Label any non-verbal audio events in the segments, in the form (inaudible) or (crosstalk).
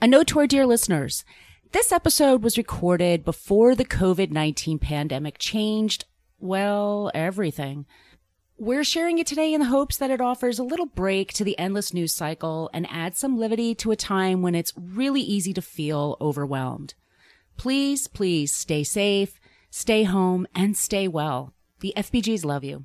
A note to our dear listeners. This episode was recorded before the COVID 19 pandemic changed, well, everything. We're sharing it today in the hopes that it offers a little break to the endless news cycle and adds some levity to a time when it's really easy to feel overwhelmed. Please, please stay safe, stay home, and stay well. The FBGs love you.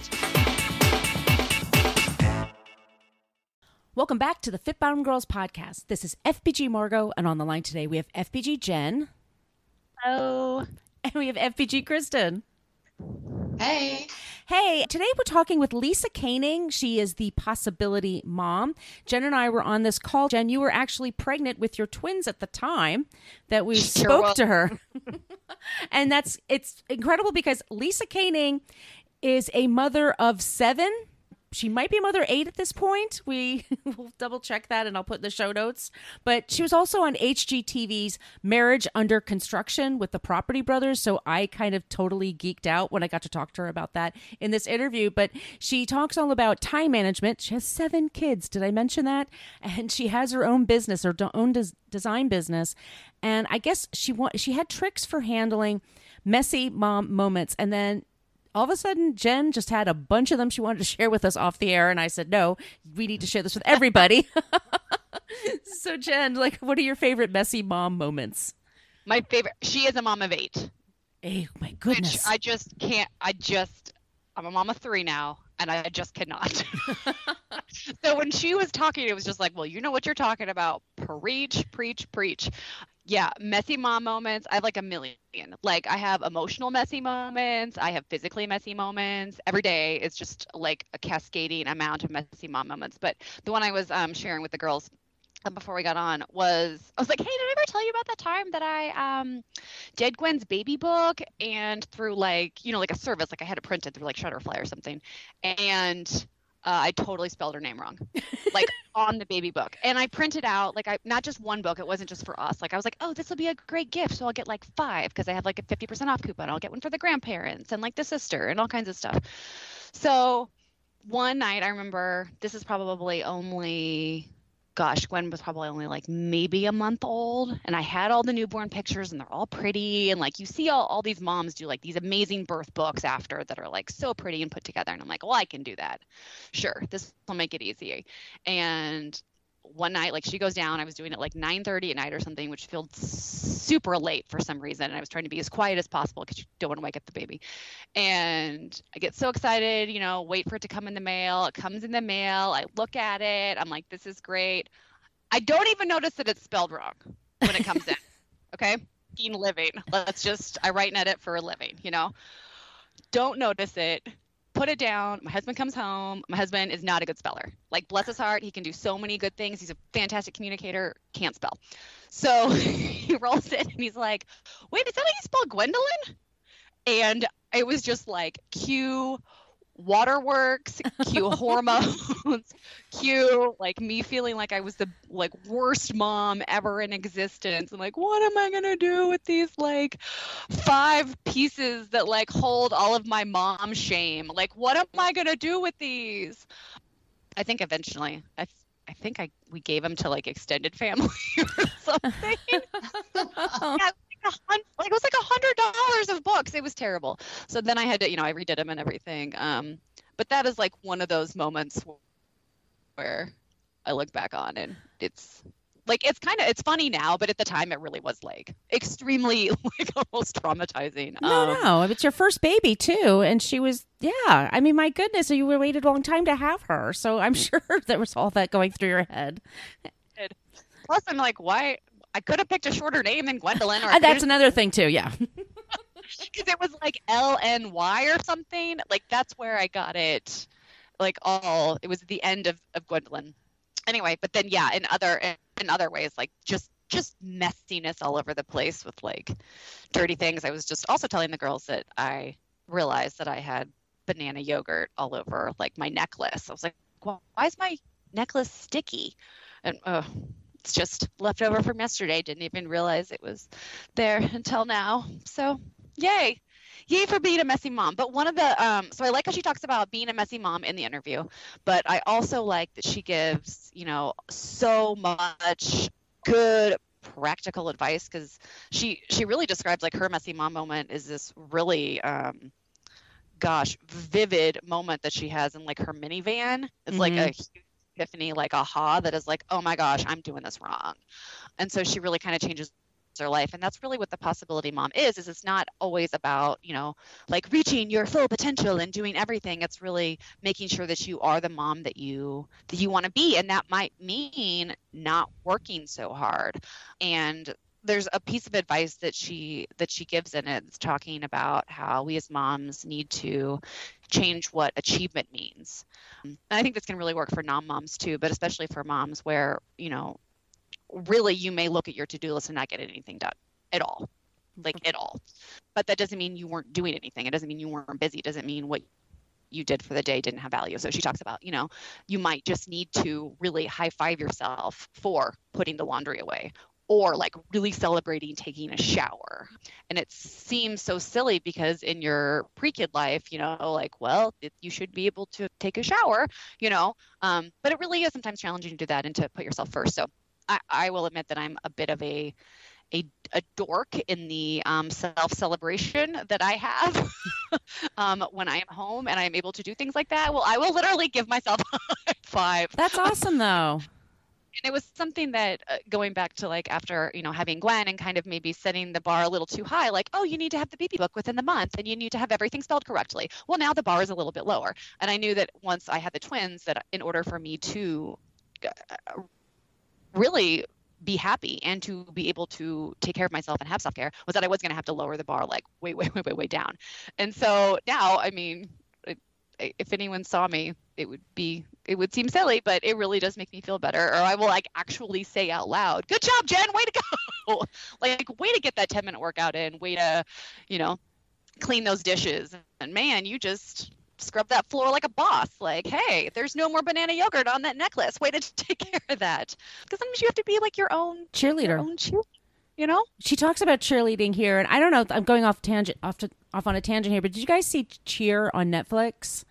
Welcome back to the Fit Bottomed Girls podcast. This is FBG Margot, and on the line today we have FBG Jen Hello. and we have FBG Kristen. Hey. Hey, today we're talking with Lisa Canning. She is the possibility mom. Jen and I were on this call. Jen, you were actually pregnant with your twins at the time that we Sure spoke was. to her. (laughs) and that's it's incredible because Lisa Canning is a mother of seven. She might be mother eight at this point. We (laughs) will double check that and I'll put in the show notes. But she was also on HGTV's Marriage Under Construction with the Property Brothers. So I kind of totally geeked out when I got to talk to her about that in this interview. But she talks all about time management. She has seven kids. Did I mention that? And she has her own business, her own des- design business. And I guess she wa- she had tricks for handling messy mom moments. And then all of a sudden jen just had a bunch of them she wanted to share with us off the air and i said no we need to share this with everybody (laughs) so jen like what are your favorite messy mom moments My favorite. She is a mom of eight. eight, oh my which goodness I just can't. I just. I'm a mom of three now, and I just cannot. (laughs) so when she was talking, it was just like, well, you know what you're talking about. Preach, preach, preach. Yeah, messy mom moments. I have like a million. Like I have emotional messy moments. I have physically messy moments. Every day it's just like a cascading amount of messy mom moments. But the one I was um, sharing with the girls uh, before we got on was I was like, hey, did I ever tell you about that time that I um, did Gwen's baby book and through like you know like a service like I had it printed through like Shutterfly or something, and uh, I totally spelled her name wrong, (laughs) like on the baby book. And I printed out like I not just one book. It wasn't just for us. Like I was like, oh, this will be a great gift. So I'll get like five because I have like a fifty percent off coupon. I'll get one for the grandparents and like the sister and all kinds of stuff. So one night I remember this is probably only gosh, Gwen was probably only like maybe a month old. And I had all the newborn pictures and they're all pretty. And like you see all, all these moms do like these amazing birth books after that are like so pretty and put together. And I'm like, well, I can do that. Sure, this will make it easy. And one night, like she goes down, I was doing it like 9:30 at night or something, which felt super late for some reason. And I was trying to be as quiet as possible because you don't want to wake up the baby. And I get so excited, you know, wait for it to come in the mail. It comes in the mail. I look at it. I'm like, this is great. I don't even notice that it's spelled wrong when it comes in. (laughs) Okay. Living. Let's just, I write and edit for a living, you know? Don't notice it. Put it down. My husband comes home. My husband is not a good speller. Like, bless his heart, he can do so many good things. He's a fantastic communicator, can't spell. So (laughs) he rolls it and he's like, wait, is that how you spell Gwendolyn? And it was just like, cue waterworks, cue (laughs) hormones, (laughs) cue like me feeling like I was the like worst mom ever in existence. And like, what am I gonna do with these like five pieces that like hold all of my mom shame? Like, what am I gonna do with these? I think eventually, I I think I we gave them to like extended family (laughs) or something. Yeah, like a hun- like it was like a hundred dollars of books. It was terrible. So then I had to, you know, I redid them and everything. Um, but that is like one of those moments where I look back on and it's like it's kind of it's funny now, but at the time it really was like extremely (laughs) like almost traumatizing. no Um, no it's your first baby too and she was yeah i mean my goodness you waited a long time to have her so i'm (laughs) sure there was all that going through your head Plus, I'm like, why? I could have picked a shorter name than Gwendolyn, or Uh, that's another thing too yeah (laughs) because it was like L N Y or something. Like that's where I got it. Like all, it was the end of, of Gwendolyn. anyway, but then yeah, in other in other ways, like just just messiness all over the place with like dirty things. I was just also telling the girls that I realized that I had banana yogurt all over like my necklace. I was like, why is my necklace sticky? And uh, it's just left over from yesterday. Didn't even realize it was there until now. So, yay. Yay for being a messy mom. But one of the, um, so I like how she talks about being a messy mom in the interview, but I also like that she gives, you know, so much good practical advice because she she really describes like her messy mom moment is this really um gosh vivid moment that she has in like her minivan it's mm-hmm. like a epiphany like aha that is like oh my gosh i'm doing this wrong. And so she really kind of changes her life. And that's really what the possibility mom is is it's not always about you know like reaching your full potential and doing everything. It's really making sure that you are the mom that you that you want to be. And that might mean not working so hard. And there's a piece of advice that she that she gives in it it's talking about how we as moms need to change what achievement means. And i think this can really work for non-moms too but especially for moms where you know really you may look at your to-do list and not get anything done at all like mm-hmm. at all. But that doesn't mean you weren't doing anything. It doesn't mean you weren't busy. It doesn't mean what you did for the day didn't have value. So she talks about you know you might just need to really high five yourself for putting the laundry away or like really celebrating taking a shower. And it seems so silly because in your pre kid life, you know, like, well, it, you should be able to take a shower, you know, um, but it really is sometimes challenging to do that and to put yourself first. So I, I will admit that I'm a bit of a a, a dork in the um, self celebration that I have (laughs) um, when I am home and I'm able to do things like that. Well, I will literally give myself (laughs) a five. That's awesome, though. And it was something that uh, going back to like after you know having Gwen and kind of maybe setting the bar a little too high, like oh you need to have the baby book within the month and you need to have everything spelled correctly. Well now the bar is a little bit lower, and I knew that once I had the twins that in order for me to uh, really be happy and to be able to take care of myself and have self care was that I was going to have to lower the bar like way, way, way, way, way down. And so now, I mean, if anyone saw me, it would be, it would seem silly, but it really does make me feel better. Or I will like actually say out loud, good job, Jen, way to go. (laughs) like, way to get that 10 minute workout in, way to, you know, clean those dishes. And man, you just, scrub that floor like a boss. Like, hey, there's no more banana yogurt on that necklace. Way to (laughs) take care of that. Because sometimes you have to be like your own cheerleader. Your own cheer, you know. She talks about cheerleading here, and I don't know. I'm going off tangent, off to, off on a tangent here. But did you guys see Cheer on Netflix?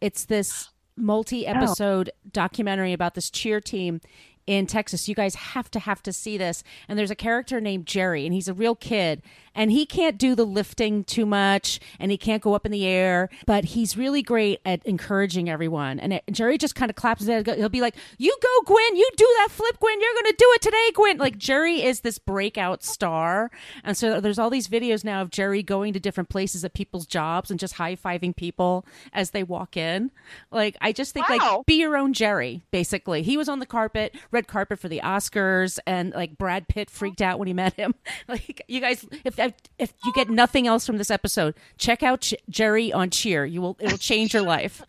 It's this Oh. multi-episode oh. documentary about this cheer team in Texas. You guys have to have to see this. And there's a character named Jerry, and he's a real kid, and he can't do the lifting too much, and he can't go up in the air, but he's really great at encouraging everyone. And Jerry just kind of claps his head. He'll be like, "You go, Gwen. You do that flip, Gwen. You're gonna do it today, Gwen." Like Jerry is this breakout star, and so there's all these videos now of Jerry going to different places at people's jobs and just high fiving people as they walk in. Like I just think wow. like be your own Jerry. Basically, he was on the carpet red carpet for the Oscars, and like Brad Pitt freaked out when he met him. (laughs) Like you guys, if if you get nothing else from this episode, check out Ch- Jerry on Cheer. You will it will change your life.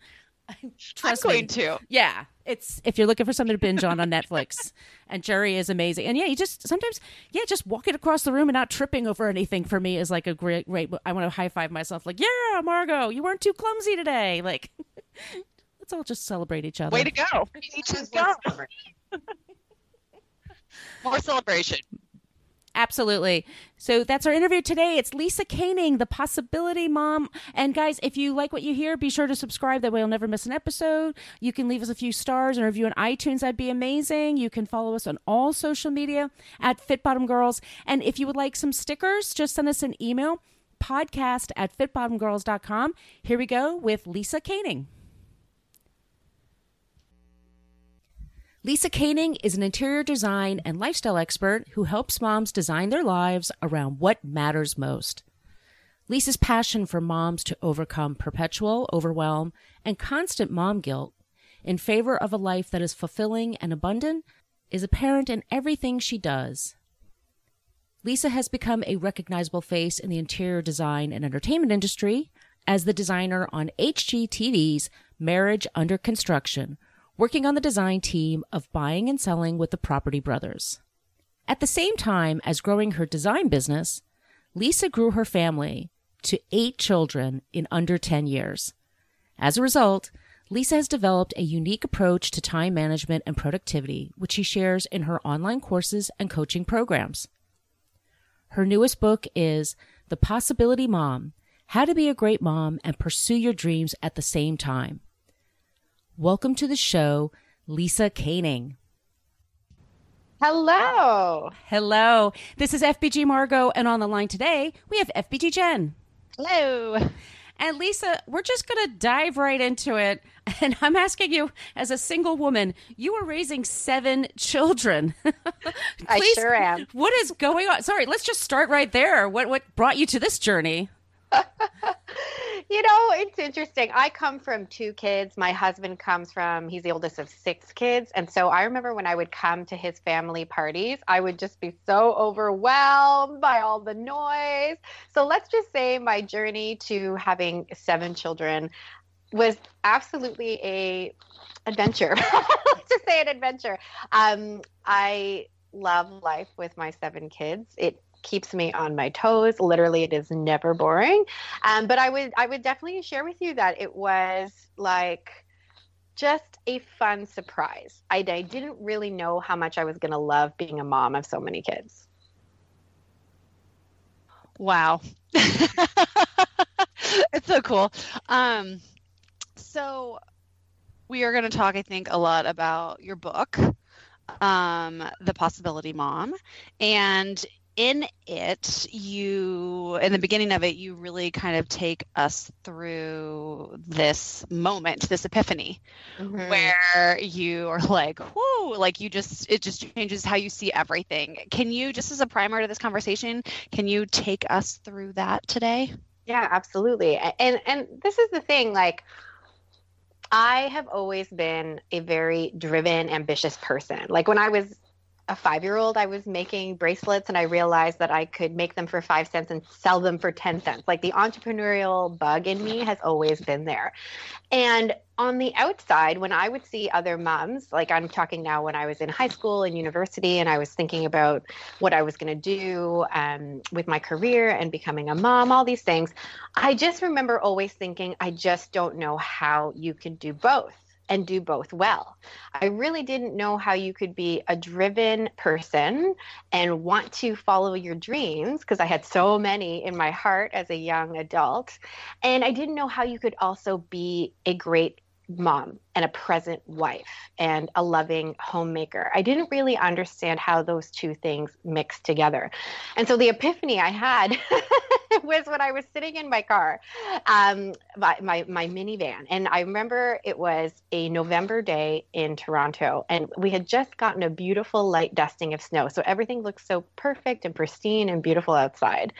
(laughs) Trust I'm going me. to. Yeah, it's if you're looking for something to binge on on Netflix, (laughs) and Jerry is amazing. And yeah, you just sometimes yeah, just walking across the room and not tripping over anything for me is like a great great. I want to high five myself like yeah, Margot, you weren't too clumsy today. (laughs) Like let's all just celebrate each other. Way to go! go. More celebration. Absolutely. So that's our interview today. It's Lisa Canning, the possibility mom. And guys, if you like what you hear, be sure to subscribe. That way you'll never miss an episode. You can leave us a few stars and review on iTunes. That'd be amazing. You can follow us on all social media at Fit Bottomed Girls. And if you would like some stickers, just send us an email podcast at fitbottomedgirls.com. Here we go with Lisa Canning. Lisa Canning is an interior design and lifestyle expert who helps moms design their lives around what matters most. Lisa's passion for moms to overcome perpetual overwhelm and constant mom guilt in favor of a life that is fulfilling and abundant is apparent in everything she does. Lisa has become a recognizable face in the interior design and entertainment industry as the designer on HGTV's Marriage Under Construction, working on the design team of buying and selling with the Property Brothers. At the same time as growing her design business, Lisa grew her family to eight children in under 10 years. As a result, Lisa has developed a unique approach to time management and productivity, which she shares in her online courses and coaching programs. Her newest book is The Possibility Mom How to Be a Great Mom and Pursue Your Dreams at the Same Time. Welcome to the show, Lisa Canning. Hello. Hello. This is FBG Margot, and on the line today, we have FBG Jen. Hello. And Lisa, we're just going to dive right into it. (laughs) And I'm asking you, as a single woman, you are raising seven children. (laughs) I sure am. What is going on? Sorry, let's just start right there. What what brought you to this journey? (laughs) you know, it's interesting. I come from two kids. My husband comes from, he's the oldest of six kids. And so I remember when I would come to his family parties, I would just be so overwhelmed by all the noise. So let's just say my journey to having seven children was absolutely a adventure. (laughs) let's just say an adventure. Um, I love life with my seven kids. It keeps me on my toes. Literally, it is never boring. Um, but I would I would definitely share with you that it was like just a fun surprise. I, I didn't really know how much I was going to love being a mom of so many kids. Wow. (laughs) it's so cool. Um, so we are going to talk, I think, a lot about your book, um, The Possibility Mom. And in it, you, in the beginning of it, you really kind of take us through this moment, this epiphany, mm-hmm. where you are like, whoa, like you just, it just changes how you see everything. Can you, just as a primer to this conversation, can you take us through that today? Yeah, absolutely. And, and this is the thing, like, I have always been a very driven, ambitious person. Like when I was a five year old, I was making bracelets and I realized that I could make them for five cents and sell them for 10 cents. Like the entrepreneurial bug in me has always been there. And on the outside, when I would see other moms, like I'm talking now when I was in high school and university, and I was thinking about what I was going to do um, with my career and becoming a mom, all these things, I just remember always thinking, I just don't know how you can do both and do both well. I really didn't know how you could be a driven person and want to follow your dreams because I had so many in my heart as a young adult. And I didn't know how you could also be a great mom and a present wife and a loving homemaker. I didn't really understand how those two things mixed together. And so the epiphany I had (laughs) was when I was sitting in my car, um, my, my, my minivan. And I remember it was a November day in Toronto, and we had just gotten a beautiful light dusting of snow. So everything looked so perfect and pristine and beautiful outside.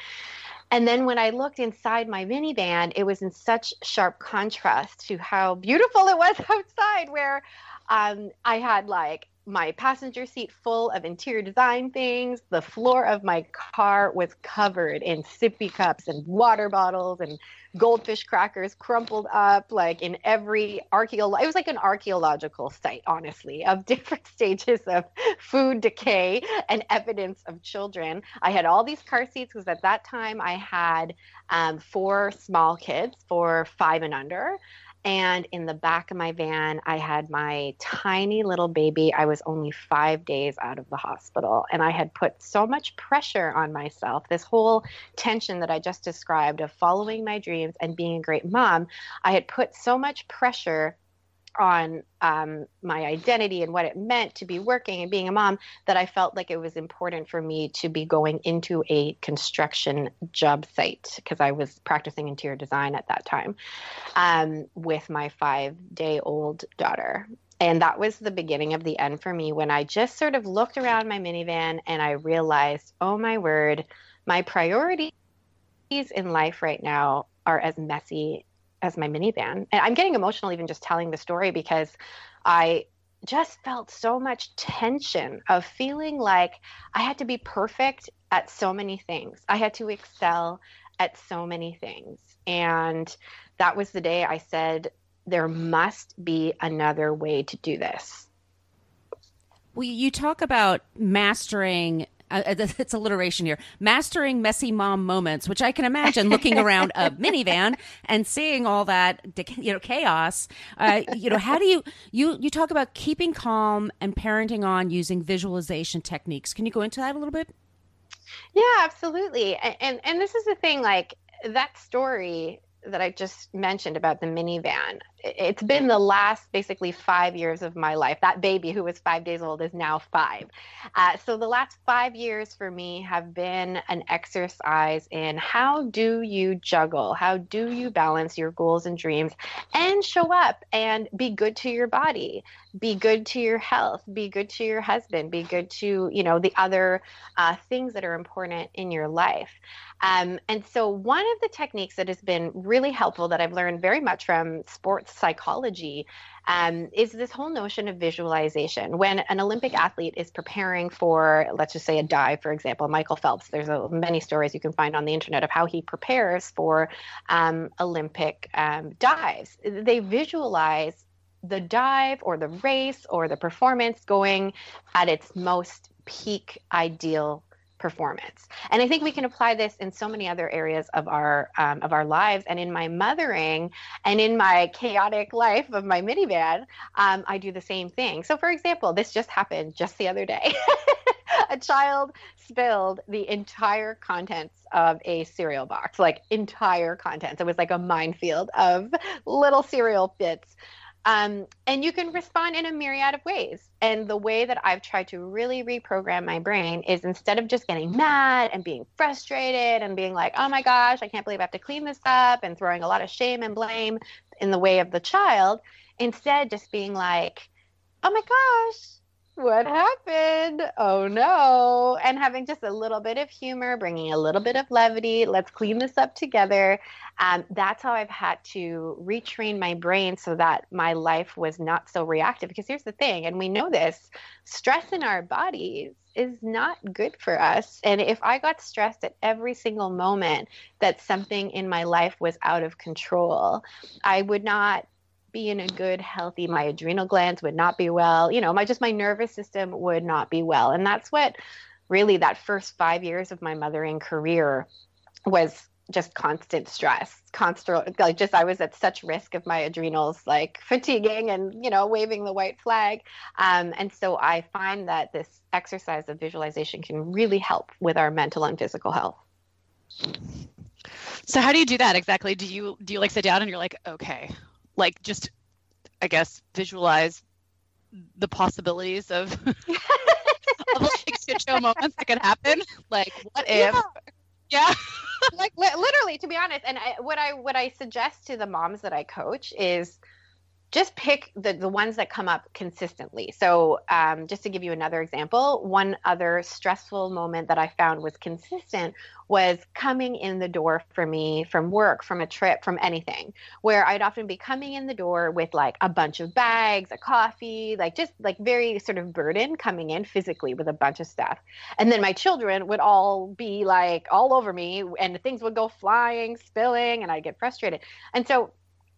And then when I looked inside my minivan, it was in such sharp contrast to how beautiful it was (laughs) outside, where um, I had like my passenger seat full of interior design things. The floor of my car was covered in sippy cups and water bottles and goldfish crackers crumpled up like in every archaeological it was like an archaeological site honestly of (laughs) different stages of food decay and evidence of children i had all these car seats because at that time i had um, four small kids four five and under and in the back of my van, I had my tiny little baby. I was only five days out of the hospital. And I had put so much pressure on myself, this whole tension that I just described of following my dreams and being a great mom. I had put so much pressure on um, my identity and what it meant to be working and being a mom that I felt like it was important for me to be going into a construction job site because I was practicing interior design at that time um, with my five day old daughter. And that was the beginning of the end for me when I just sort of looked around my minivan and I realized, oh my word, my priorities in life right now are as messy as my minivan. And I'm getting emotional even just telling the story because I just felt so much tension of feeling like I had to be perfect at so many things. I had to excel at so many things. And that was the day I said, there must be another way to do this. Well, you talk about mastering. Uh, (laughs) it's alliteration here. Mastering messy mom moments, which I can imagine looking around a (laughs) minivan and seeing all that, you know, chaos. Uh, you know, how do you you you talk about keeping calm and parenting on using visualization techniques? Can you go into that a little bit? Yeah, absolutely. And and, and this is the thing, like that story that I just mentioned about the minivan, it's been the last basically five years of my life. That baby who was five days old is now five. Uh, so the last five years for me have been an exercise in how do you juggle? How do you balance your goals and dreams and show up and be good to your body? Be good to your health, be good to your husband, be good to, you know, the other uh, things that are important in your life. Um, and so, one of the techniques that has been really helpful that I've learned very much from sports psychology um, is this whole notion of visualization. When an Olympic athlete is preparing for, let's just say, a dive, for example, Michael Phelps, there's a, many stories you can find on the internet of how he prepares for um, Olympic um, dives. They visualize the dive or the race or the performance going at its most peak ideal performance. And I think we can apply this in so many other areas of our um, of our lives. And in my mothering and in my chaotic life of my minivan, um, I do the same thing. So, for example, this just happened just the other day. (laughs) a child spilled the entire contents of a cereal box, like entire contents. It was like a minefield of little cereal bits um, and you can respond in a myriad of ways. And the way that I've tried to really reprogram my brain is instead of just getting mad and being frustrated and being like, oh my gosh, I can't believe I have to clean this up and throwing a lot of shame and blame in the way of the child, instead just being like, oh my gosh, what happened? Oh no. And having just a little bit of humor, bringing a little bit of levity. Let's clean this up together. Um, that's how I've had to retrain my brain so that my life was not so reactive. Because here's the thing, and we know this stress in our bodies is not good for us. And if I got stressed at every single moment that something in my life was out of control, I would not be in a good healthy my adrenal glands would not be well you know my just my nervous system would not be well. And that's what really that first 5 years of my mothering career was just constant stress constant like just i was at such risk of my adrenals like fatiguing and you know waving the white flag. Um, and so i find that this exercise of visualization can really help with our mental and physical health. So how do you do that exactly? Do you do you like sit down and you're like okay like just I guess visualize the possibilities of (laughs) of like (laughs) shit show moments that could happen. Like what if? Yeah. yeah. like li- literally, to be honest, and I, what I what I suggest to the moms that I coach is just pick the, the ones that come up consistently. So, um, just to give you another example, one other stressful moment that I found was consistent was coming in the door for me from work, from a trip, from anything, where I'd often be coming in the door with like a bunch of bags, a coffee, like just like very sort of burden coming in physically with a bunch of stuff. And then my children would all be like all over me and things would go flying, spilling, and I'd get frustrated. And so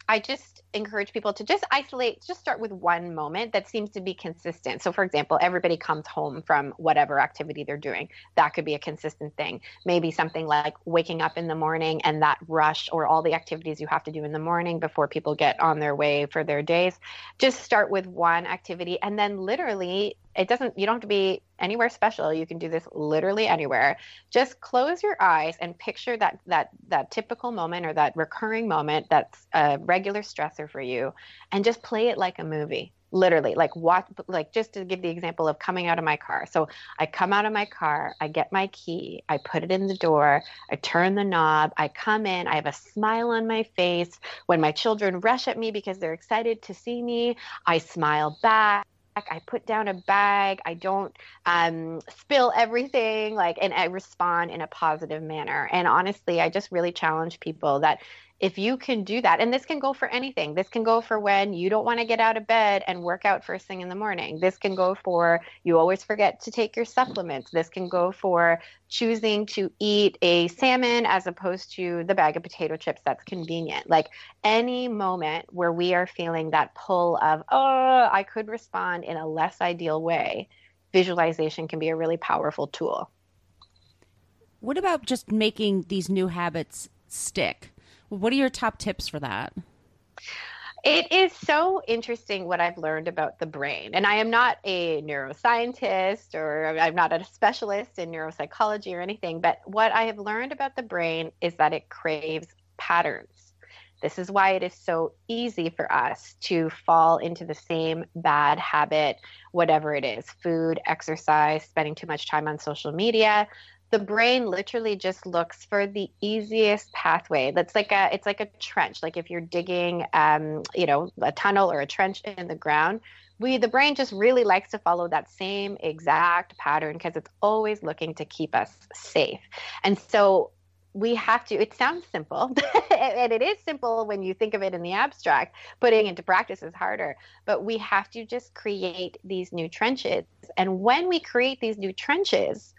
I just encourage people to just isolate, just start with one moment that seems to be consistent. So, for example, everybody comes home from whatever activity they're doing. That could be a consistent thing. Maybe something like waking up in the morning and that rush or all the activities you have to do in the morning before people get on their way for their days. Just start with one activity and then literally it doesn't you don't have to be anywhere special. You can do this literally anywhere. Just close your eyes and picture that that that typical moment or that recurring moment that's a regular stressor for you and just play it like a movie literally. Like watch like just to give the example of coming out of my car. So i come out of my car i get my key i put it in the door i turn the knob i come in i have a smile on my face. When my children rush at me because they're excited to see me i smile back I put down a bag. I don't um, spill everything, like, and I respond in a positive manner. And honestly, I just really challenge people that if you can do that, and this can go for anything, this can go for when you don't want to get out of bed and work out first thing in the morning. This can go for you always forget to take your supplements. This can go for choosing to eat a salmon as opposed to the bag of potato chips that's convenient. Like any moment where we are feeling that pull of, oh, I could respond in a less ideal way, visualization can be a really powerful tool. What about just making these new habits stick? What are your top tips for that? It is so interesting what I've learned about the brain. And I am not a neuroscientist or I'm not a specialist in neuropsychology or anything, but what I have learned about the brain is that it craves patterns. This is why it is so easy for us to fall into the same bad habit, whatever it is food, exercise, spending too much time on social media the brain literally just looks for the easiest pathway. That's like a it's like a trench. Like if you're digging um, you know a tunnel or a trench in the ground we the brain just really likes to follow that same exact pattern because it's always looking to keep us safe. And so we have to it sounds simple (laughs) and it is simple when you think of it in the abstract putting into practice is harder but we have to just create these new trenches. And when we create these new trenches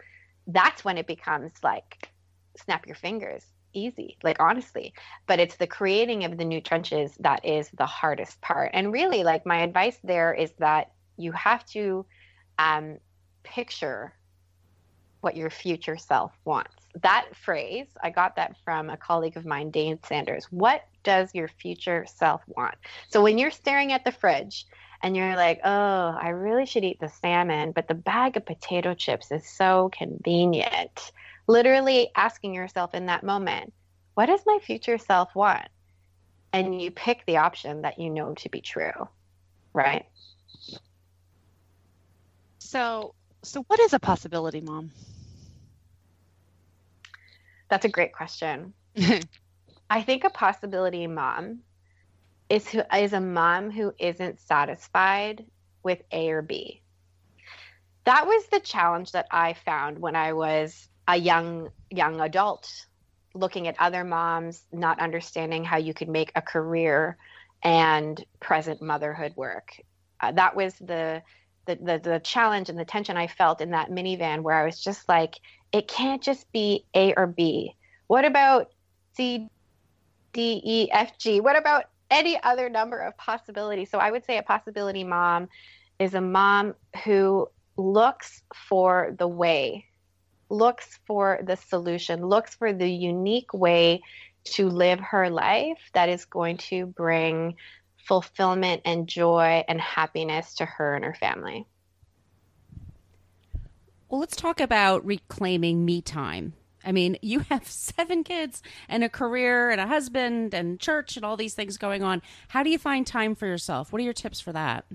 that's when it becomes like snap your fingers easy like honestly. But it's the creating of the new trenches that is the hardest part. And really like my advice there is that you have to um, picture what your future self wants. That phrase i got that from a colleague of mine dane sanders. What does your future self want? So when you're staring at the fridge and you're like, oh, I really should eat the salmon, but the bag of potato chips is so convenient. Literally asking yourself in that moment, what does my future self want? And you pick the option that you know to be true, right? So, so what is a possibility, mom? That's a great question. (laughs) I think a possibility mom is who is a mom who isn't satisfied with A or B. That was the challenge that I found when I was a young young adult looking at other moms not understanding how you could make a career and present motherhood work. Uh, that was the, the the the challenge and the tension I felt in that minivan where I was just like it can't just be A or B. What about C D E F G? What about any other number of possibilities. So I would say a possibility mom is a mom who looks for the way, looks for the solution, looks for the unique way to live her life that is going to bring fulfillment and joy and happiness to her and her family. Well, let's talk about reclaiming me time. I mean, you have (laughs) seven kids and a career and a husband and church and all these things going on. How do you find time for yourself? What are your tips for that?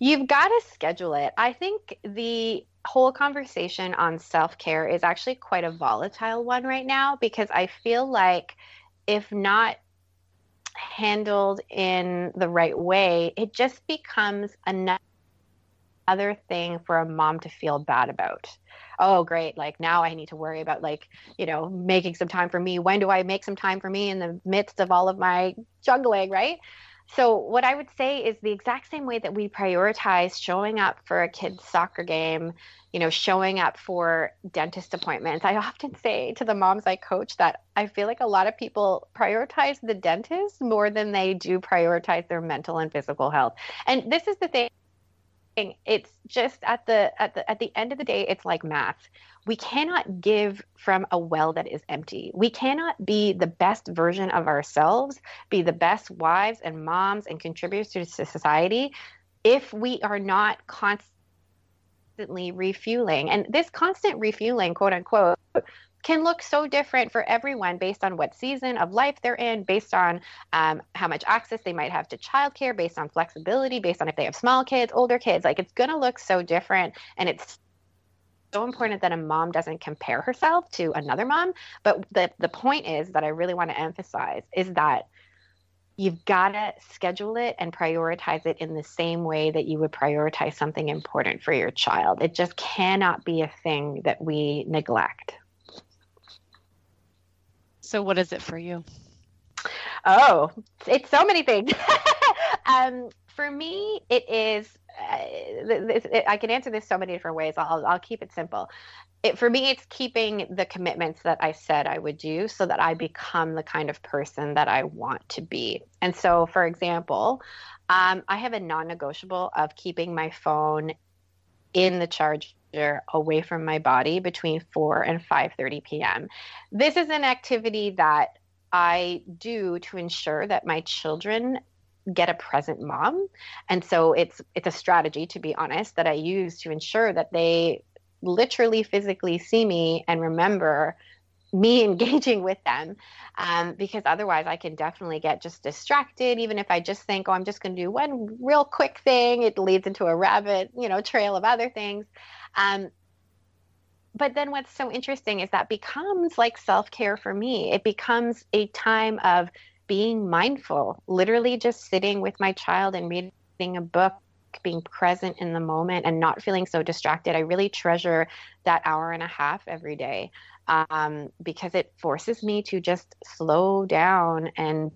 You've got to schedule it. I think the whole conversation on self care is actually quite a volatile one right now because I feel like if not handled in the right way, it just becomes another thing for a mom to feel bad about oh great like now i need to worry about like you know making some time for me. When do i make some time for me in the midst of all of my juggling right? So what i would say is the exact same way that we prioritize showing up for a kid's soccer game you know showing up for dentist appointments. I often say to the moms i coach that i feel like a lot of people prioritize the dentist more than they do prioritize their mental and physical health. And this is the thing it's just at the at the at the end of the day it's like math. We cannot give from a well that is empty. We cannot be the best version of ourselves be the best wives and moms and contributors to society if we are not constantly refueling. And this constant refueling quote unquote can look so different for everyone based on what season of life they're in, based on um, how much access they might have to childcare, based on flexibility, based on if they have small kids, older kids. Like it's going to look so different. And it's so important that a mom doesn't compare herself to another mom. But the, the point is that I really want to emphasize is that you've got to schedule it and prioritize it in the same way that you would prioritize something important for your child. It just cannot be a thing that we neglect. So, what is it for you? Oh, it's so many things. (laughs) um, for me, it is. Uh, I can answer this so many different ways. I'll I'll keep it simple. It, for me, it's keeping the commitments that I said I would do, so that I become the kind of person that I want to be. And so, for example, um, I have a non-negotiable of keeping my phone in the charge away from my body between 4 and 5:30 p.m. This is an activity that I do to ensure that my children get a present mom. And so it's it's a strategy to be honest that I use to ensure that they literally physically see me and remember me (laughs) engaging with them um, because otherwise i can definitely get just distracted even if i just think oh i'm just going to do one real quick thing it leads into a rabbit you know trail of other things um, but then what's so interesting is that becomes like self-care for me. It becomes a time of being mindful literally just sitting with my child and reading a book being present in the moment and not feeling so distracted. I really treasure that hour and a half every day um, because it forces me to just slow down and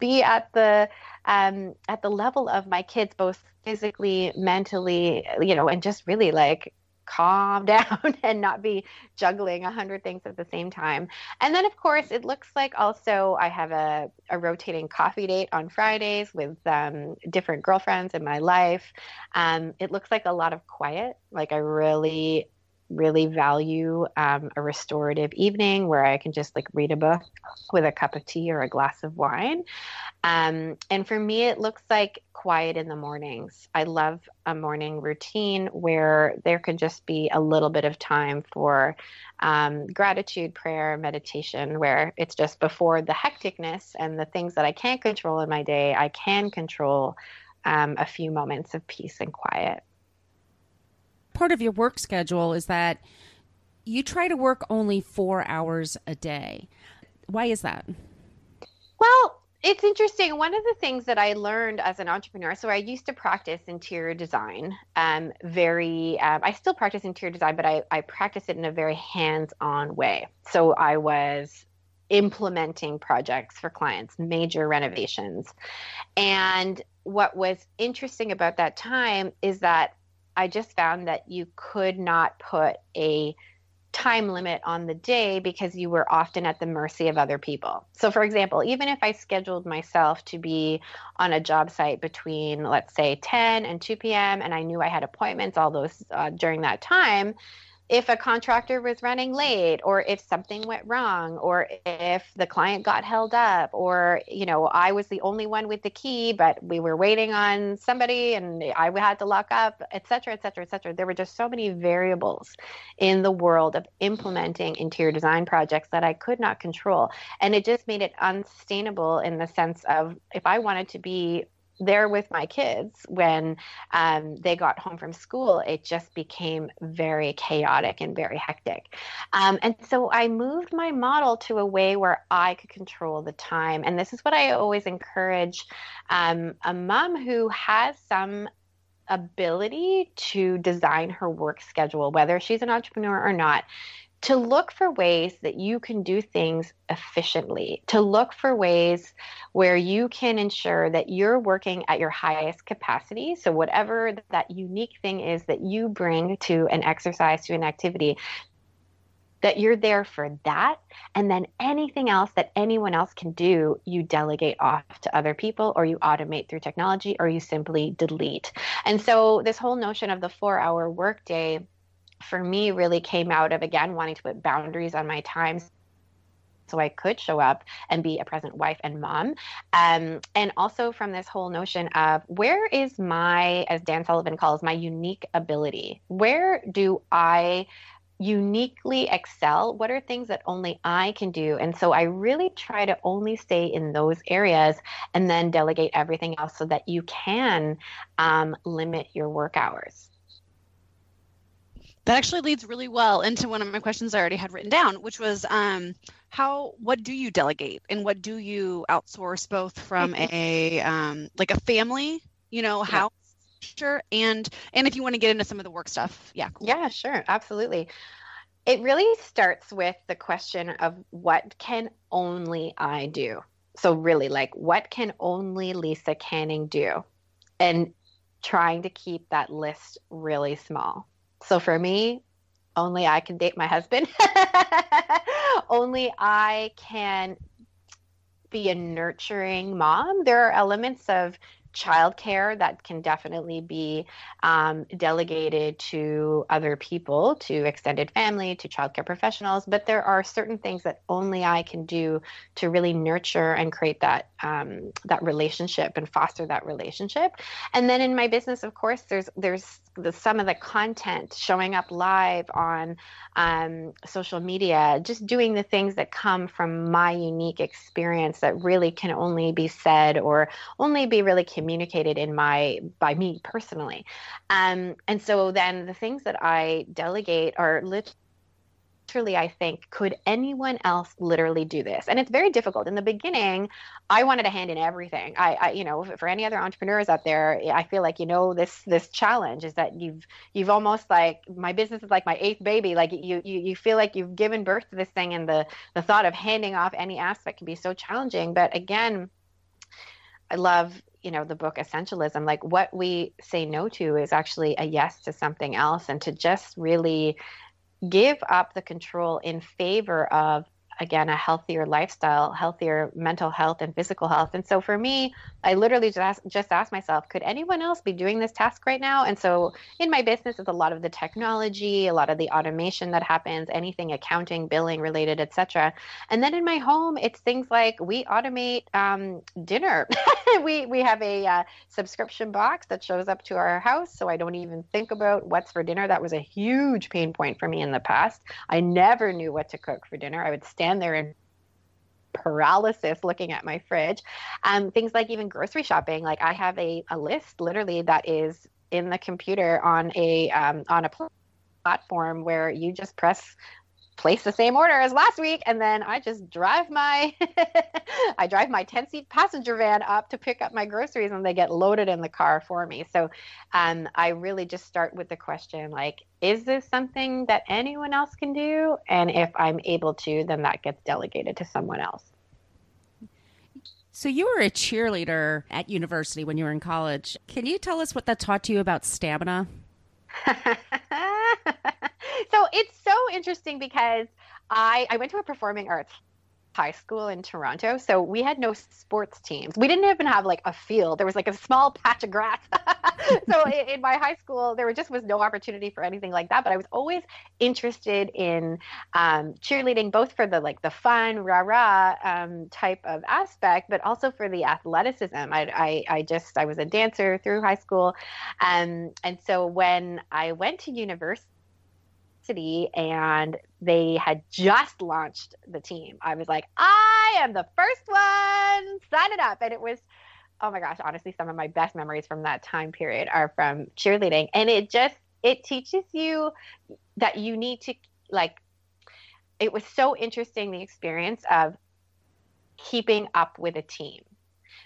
be at the um, at the level of my kids both physically mentally you know and just really like calm (laughs) down and not be juggling a hundred things at the same time. And then, of course, it looks like also I have a, a rotating coffee date on Fridays with um, different girlfriends in my life. Um, it looks like a lot of quiet. Like I really really value um, a restorative evening where I can just like read a book with a cup of tea or a glass of wine. Um, and for me, it looks like quiet in the mornings. I love a morning routine where there can just be a little bit of time for um, gratitude, prayer, meditation, where it's just before the hecticness and the things that I can't control in my day, I can control um, a few moments of peace and quiet part of your work schedule is that you try to work only four hours a day. Why is that? Well, it's interesting. One of the things that I learned as an entrepreneur, so I used to practice interior design, um, very, um, I still practice interior design, but I, I practice it in a very hands on way. So I was implementing projects for clients, major renovations. And what was interesting about that time is that I just found that you could not put a time limit on the day because you were often at the mercy of other people. So, for example, even if I scheduled myself to be on a job site between, let's say, 10 and 2 p.m., and I knew I had appointments all those uh, during that time, if a contractor was running late or if something went wrong or if the client got held up or you know i was the only one with the key but we were waiting on somebody and i had to lock up et cetera et cetera et cetera. There were just so many variables in the world of implementing interior design projects that i could not control. And it just made it unsustainable in the sense of if i wanted to be there with my kids when um, they got home from school, it just became very chaotic and very hectic. Um, and so I moved my model to a way where I could control the time. And this is what I always encourage um, a mom who has some ability to design her work schedule, whether she's an entrepreneur or not to look for ways that you can do things efficiently, to look for ways where you can ensure that you're working at your highest capacity. So, whatever that unique thing is that you bring to an exercise, to an activity, that you're there for that. And then anything else that anyone else can do, you delegate off to other people, or you automate through technology, or you simply delete. And so, this whole notion of the four hour workday for me really came out of again wanting to put boundaries on my time so I could show up and be a present wife and mom. Um, and also from this whole notion of where is my, as Dan Sullivan calls, my unique ability? Where do I uniquely excel? What are things that only I can do? And so I really try to only stay in those areas and then delegate everything else so that you can um, limit your work hours. That actually leads really well into one of my questions I already had written down, which was um, how what do you delegate and what do you outsource both from a um, like a family, you know, how sure and and if you want to get into some of the work stuff, yeah, cool. Yeah, sure, absolutely. It really starts with the question of what can only I do? so really like what can only Lisa Canning do? And trying to keep that list really small. So for me, only I can date my husband. (laughs) only I can be a nurturing mom. There are elements of childcare that can definitely be um, delegated to other people, to extended family, to childcare professionals. But there are certain things that only I can do to really nurture and create that um, that relationship and foster that relationship. And then in my business, of course, there's there's the, some of the content showing up live on um, social media, just doing the things that come from my unique experience that really can only be said or only be really communicated in my by me personally. Um, and so then the things that I delegate are literally literally I think, could anyone else literally do this? And it's very difficult. In the beginning, I wanted to hand in everything. I, I, you know, for any other entrepreneurs out there, I feel like you know this this challenge is that you've you've almost like my business is like my eighth baby. Like you you you feel like you've given birth to this thing, and the the thought of handing off any aspect can be so challenging. But again, I love you know the book essentialism. Like what we say no to is actually a yes to something else and to just really give up the control in favor of again a healthier lifestyle healthier mental health and physical health. And so for me i literally just just asked myself could anyone else be doing this task right now? And so in my business it's a lot of the technology a lot of the automation that happens anything accounting billing related etc and then in my home it's things like we automate um, dinner. (laughs) We we have a uh, subscription box that shows up to our house so i don't even think about what's for dinner. That was a huge pain point for me in the past. I never knew what to cook for dinner. I would stand there in paralysis looking at my fridge. Um, things like even grocery shopping. Like I have a, a list literally that is in the computer on a um, on a platform where you just press place the same order as last week and then i just drive my (laughs) i drive my 10 seat passenger van up to pick up my groceries and they get loaded in the car for me. So um, i really just start with the question like is this something that anyone else can do? And if i'm able to then that gets delegated to someone else. So you were a cheerleader at university when you were in college. Can you tell us what that taught you about stamina (laughs) so it's so interesting because I I went to a performing arts high school in Toronto. So we had no sports teams. We didn't even have like a field. There was like a small (laughs) patch of grass. (laughs) so in, my high school, there just was no opportunity for anything like that. But I was always interested in um, cheerleading, both for the like the fun, rah rah um, type of aspect, but also for the athleticism. I, I, I just I was a dancer through high school, um, and so when I went to university and they had just launched the team. I was like, I am the first one, sign it up. And it was, oh my gosh, honestly, some of my best memories from that time period are from cheerleading. And it just, it teaches you that you need to, like, it was so interesting the experience of keeping up with a team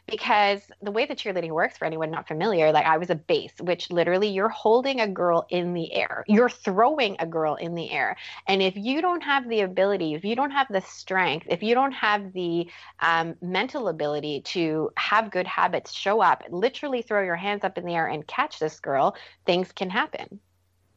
because the way the cheerleading works for anyone not familiar like i was a base which literally you're holding a girl in the air. You're throwing a girl in the air. And if you don't have the ability if you don't have the strength if you don't have the um, mental ability to have good habits show up literally throw your hands up in the air and catch this girl things can happen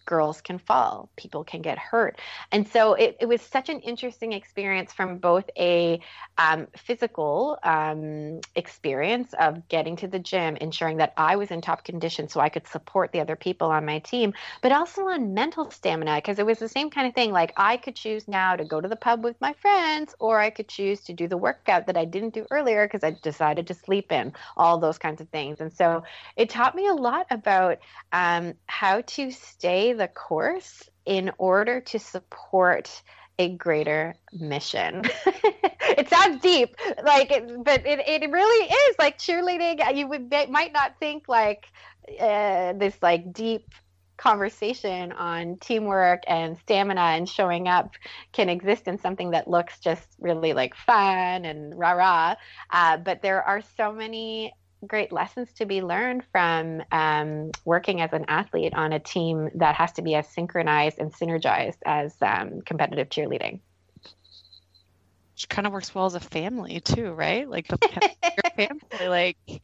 girls can fall, people can get hurt. And so it, it was such an interesting experience from both a um, physical um, experience of getting to the gym, ensuring that I was in top condition so I could support the other people on my team, but also on mental stamina because it was the same kind of thing. Like I could choose now to go to the pub with my friends, or I could choose to do the workout that I didn't do earlier because I decided to sleep in, all those kinds of things. And so it taught me a lot about um, how to stay the course in order to support a greater mission. (laughs) it sounds deep, like, but it, it really is like cheerleading. You would might not think like uh, this like deep conversation on teamwork and stamina and showing up can exist in something that looks just really like fun and rah rah. Uh, but there are so many great lessons to be learned from um, working as an athlete on a team that has to be as synchronized and synergized as um, competitive cheerleading. which kind of works well as a family too, right? Like (laughs) the your family, like.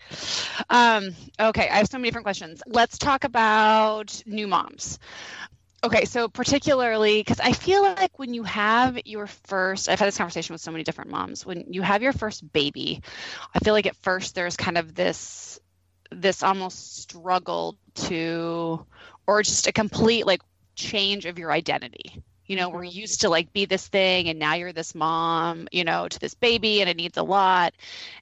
Um, okay, I have so many different questions. Let's talk about new moms. Okay, so particularly because I feel like when you have your first, I've had this conversation with so many different moms. When you have your first baby, I feel like at first there's kind of this, this almost struggle to, or just a complete like change of your identity you know, we're mm-hmm. used to like be this thing and now you're this mom, you know, to this baby and it needs a lot.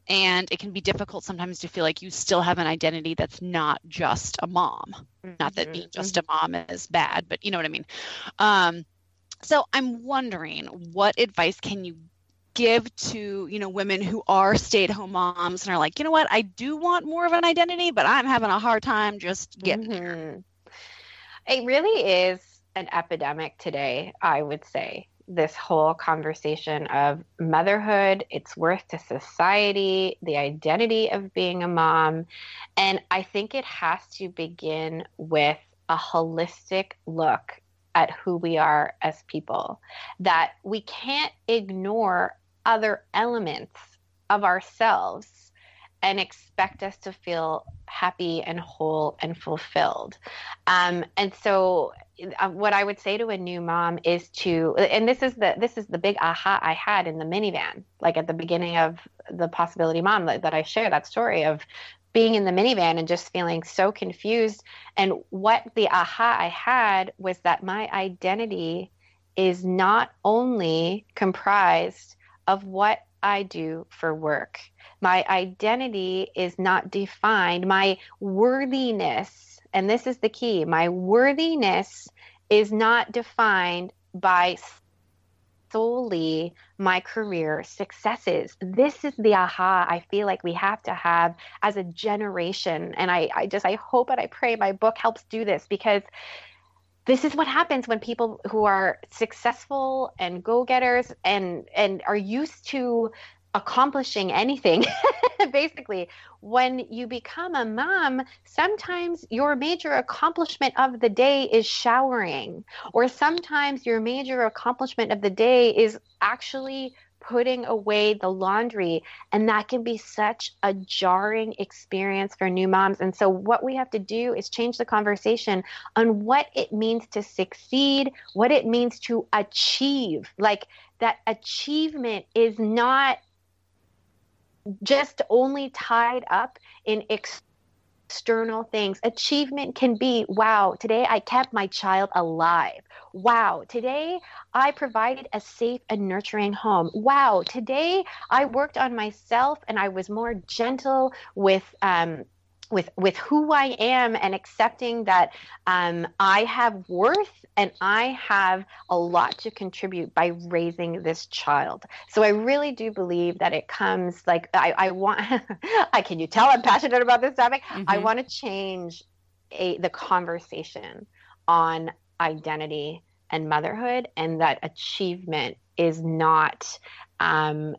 And it can be difficult sometimes to feel like you still have an identity that's not just a mom. Mm-hmm. Not that being just a mom is bad, but you know what I mean. Um, so I'm wondering what advice can you give to you know women who are stay-at-home moms and are like you know what i do want more of an identity but i'm having a hard time just getting mm-hmm. there it really is an epidemic today, I would say. This whole conversation of motherhood, its worth to society, the identity of being a mom. And I think it has to begin with a holistic look at who we are as people, that we can't ignore other elements of ourselves and expect us to feel happy and whole and fulfilled. Um, and so, Uh, what I would say to a new mom is to, and this is the this is the big aha I had in the minivan, like at the beginning of the possibility mom that, that I share that story of being in the minivan and just feeling so confused. And what the aha I had was that my identity is not only comprised of what I do for work my identity is not defined. My worthiness, and this is the key, my worthiness is not defined by solely my career successes. This is the aha I feel like we have to have as a generation. And I, I just, I hope and I pray my book helps do this because this is what happens when people who are successful and go-getters and and are used to accomplishing anything (laughs) basically. When you become a mom sometimes your major accomplishment of the day is showering or sometimes your major accomplishment of the day is actually putting away the laundry and that can be such a jarring experience for new moms. And so what we have to do is change the conversation on what it means to succeed what it means to achieve. Like that achievement is not just only tied up in external things. Achievement can be wow, today I kept my child alive. Wow, today I provided a safe and nurturing home. Wow, today I worked on myself and I was more gentle with um, with with who I am and accepting that um, I have worth and I have a lot to contribute by raising this child. So I really do believe that it comes like I, I want. (laughs) I can you tell I'm passionate about this topic. Mm-hmm. I want to change a, the conversation on identity and motherhood, and that achievement is not um,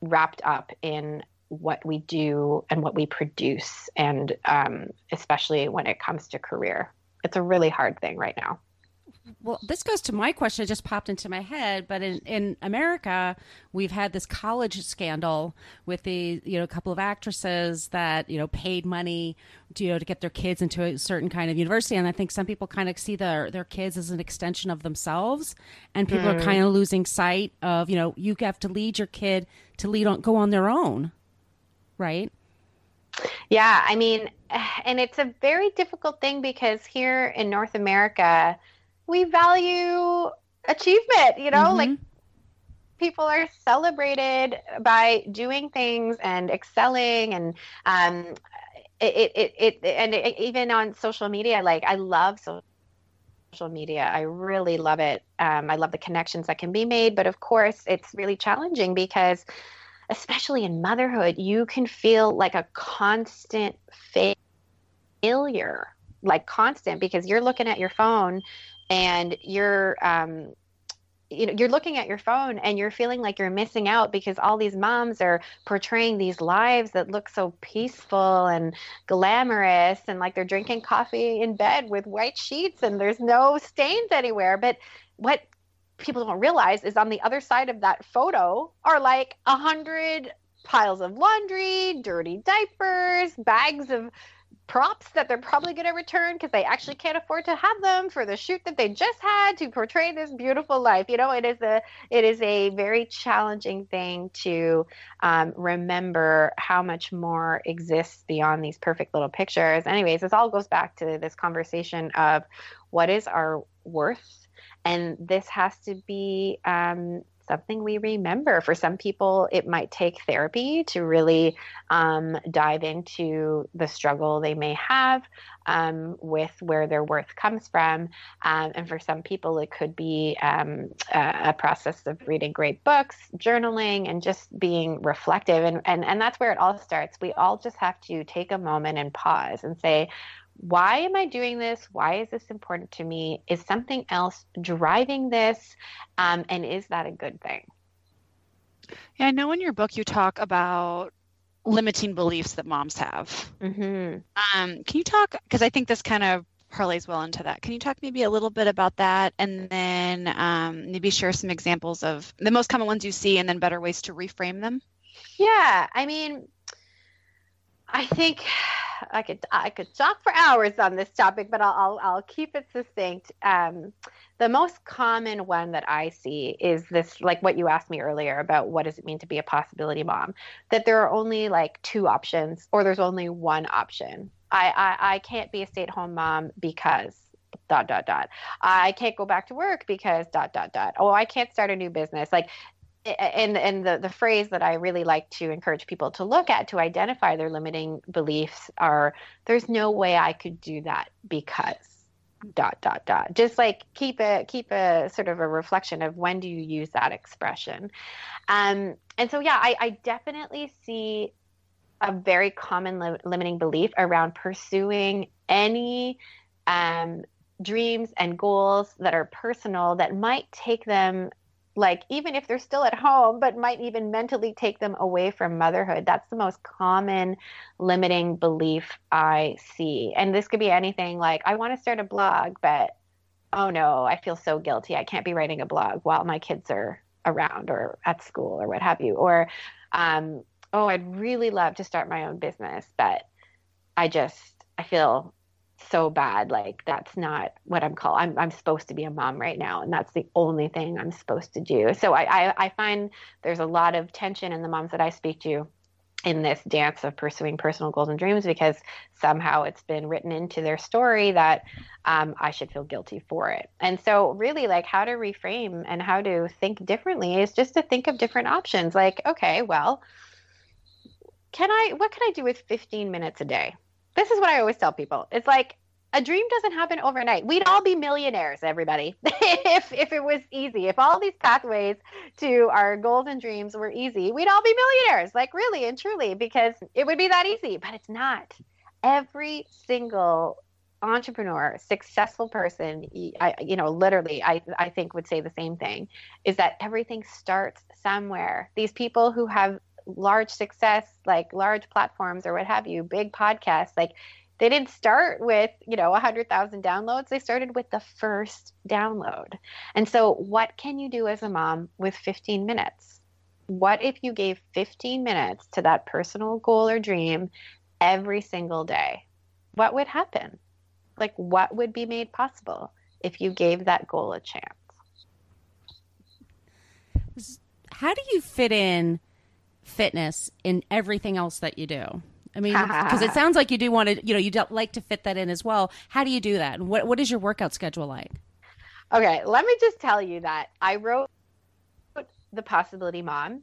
wrapped up in what we do and what we produce, and um, especially when it comes to career. It's a really hard thing right now. Well, this goes to my question. It just popped into my head. But in, in America, we've had this college scandal with the you know a couple of actresses that you know paid money to, you know to get their kids into a certain kind of university, and I think some people kind of see their their kids as an extension of themselves, and people mm. are kind of losing sight of you know you have to lead your kid to lead on go on their own right? Yeah, I mean, (sighs) and it's a very difficult thing because here in North America, we value achievement, you know, mm-hmm. like people are celebrated by doing things and excelling and um it it, it, and it, even on social media like i love social media i really love it um, i love the connections that can be made but of course it's really challenging because especially in motherhood, you can feel like a constant failure, like constant, because you're looking at your phone and you're, um, you know, you're looking at your phone and you're feeling like you're missing out because all these moms are portraying these lives that look so peaceful and glamorous and like they're drinking coffee in bed with white sheets and there's no stains anywhere. But what people don't realize is on the other side of that photo are like a hundred piles of laundry, dirty diapers, bags of props that they're probably going to return because they actually can't afford to have them for the shoot that they just had to portray this beautiful life you know? It is a it is a very challenging thing to um, remember how much more exists beyond these perfect little pictures. Anyways this all goes back to this conversation of what is our worth and this has to be um, something we remember. For some people, it might take therapy to really um, dive into the struggle they may have um, with where their worth comes from. Um, and for some people, it could be um, a, a, process of reading great books, journaling, and just being reflective. And, and, and that's where it all starts. We all just have to take a moment and pause and say, why am I doing this? Why is this important to me? Is something else driving this? Um, and is that a good thing? Yeah, I know in your book you talk about limiting beliefs that moms have. Mm-hmm. Um, can you talk? Because I think this kind of parlays well into that. Can you talk maybe a little bit about that and then um, maybe share some examples of the most common ones you see and then better ways to reframe them? Yeah, I mean, I think I could I could talk for hours on this topic, but I'll I'll, I'll keep it succinct. Um, the most common one that I see is this, like what you asked me earlier about what does it mean to be a possibility mom? That there are only like two options, or there's only one option. I I, I can't be a stay-at-home mom because dot dot dot. I can't go back to work because dot dot dot. Oh, I can't start a new business. Like and and the, the phrase that I really like to encourage people to look at to identify their limiting beliefs are there's no way I could do that because dot dot dot. Just like keep a keep a sort of a reflection of when do you use that expression. Um and so yeah I, I definitely see a very common li- limiting belief around pursuing any um dreams and goals that are personal that might take them like even if they're still at home but might even mentally take them away from motherhood. That's the most common limiting belief i see. And this could be anything like i want to start a blog but oh no i feel so guilty. I can't be writing a blog while my kids are around or at school or what have you. Or um, oh i'd really love to start my own business but i just i feel so bad like that's not what i'm called I'm, I'm supposed to be a mom right now and that's the only thing i'm supposed to do so I, I, I find there's a lot of tension in the moms that i speak to in this dance of pursuing personal goals and dreams because somehow it's been written into their story that um, I should feel guilty for it. And so, really, like how to reframe and how to think differently is just to think of different options. Like, okay, well, can I, what can I do with 15 minutes a day? This is what I always tell people. It's like a dream doesn't happen overnight. We'd all be millionaires, everybody, (laughs) if if it was easy. If all these pathways to our goals and dreams were easy, we'd all be millionaires, like really and truly, because it would be that easy. But it's not. Every single entrepreneur, successful person, I, you know, literally, I, I think would say the same thing, is that everything starts somewhere. These people who have large success, like large platforms or what have you, big podcasts, like they didn't start with you know 100000 downloads. They started with the first download. And so what can you do as a mom with 15 minutes? What if you gave 15 minutes to that personal goal or dream every single day? What would happen? Like what would be made possible if you gave that goal a chance? How do you fit in fitness in everything else that you do? I mean, (laughs) because it sounds like you do want to, you know, you like to fit that in as well. How do you do that? And What What is your workout schedule like? Okay, let me just tell you that I wrote The Possibility Mom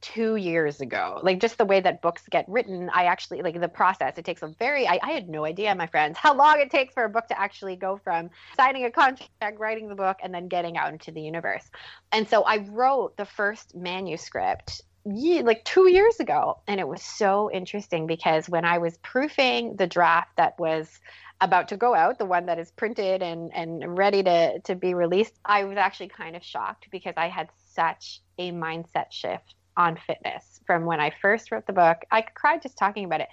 two years ago. Like just the way that books get written, I actually like the process. It takes a very I, I, had no idea, my friends, how long it takes for a book to actually go from signing a contract, writing the book, and then getting out into the universe. And so I wrote the first manuscript like two years ago. And it was so interesting because when I was proofing the draft that was about to go out, the one that is printed and, and ready to, to be released, I was actually kind of shocked because I had such a mindset shift on fitness from when I first wrote the book. I cried just talking about it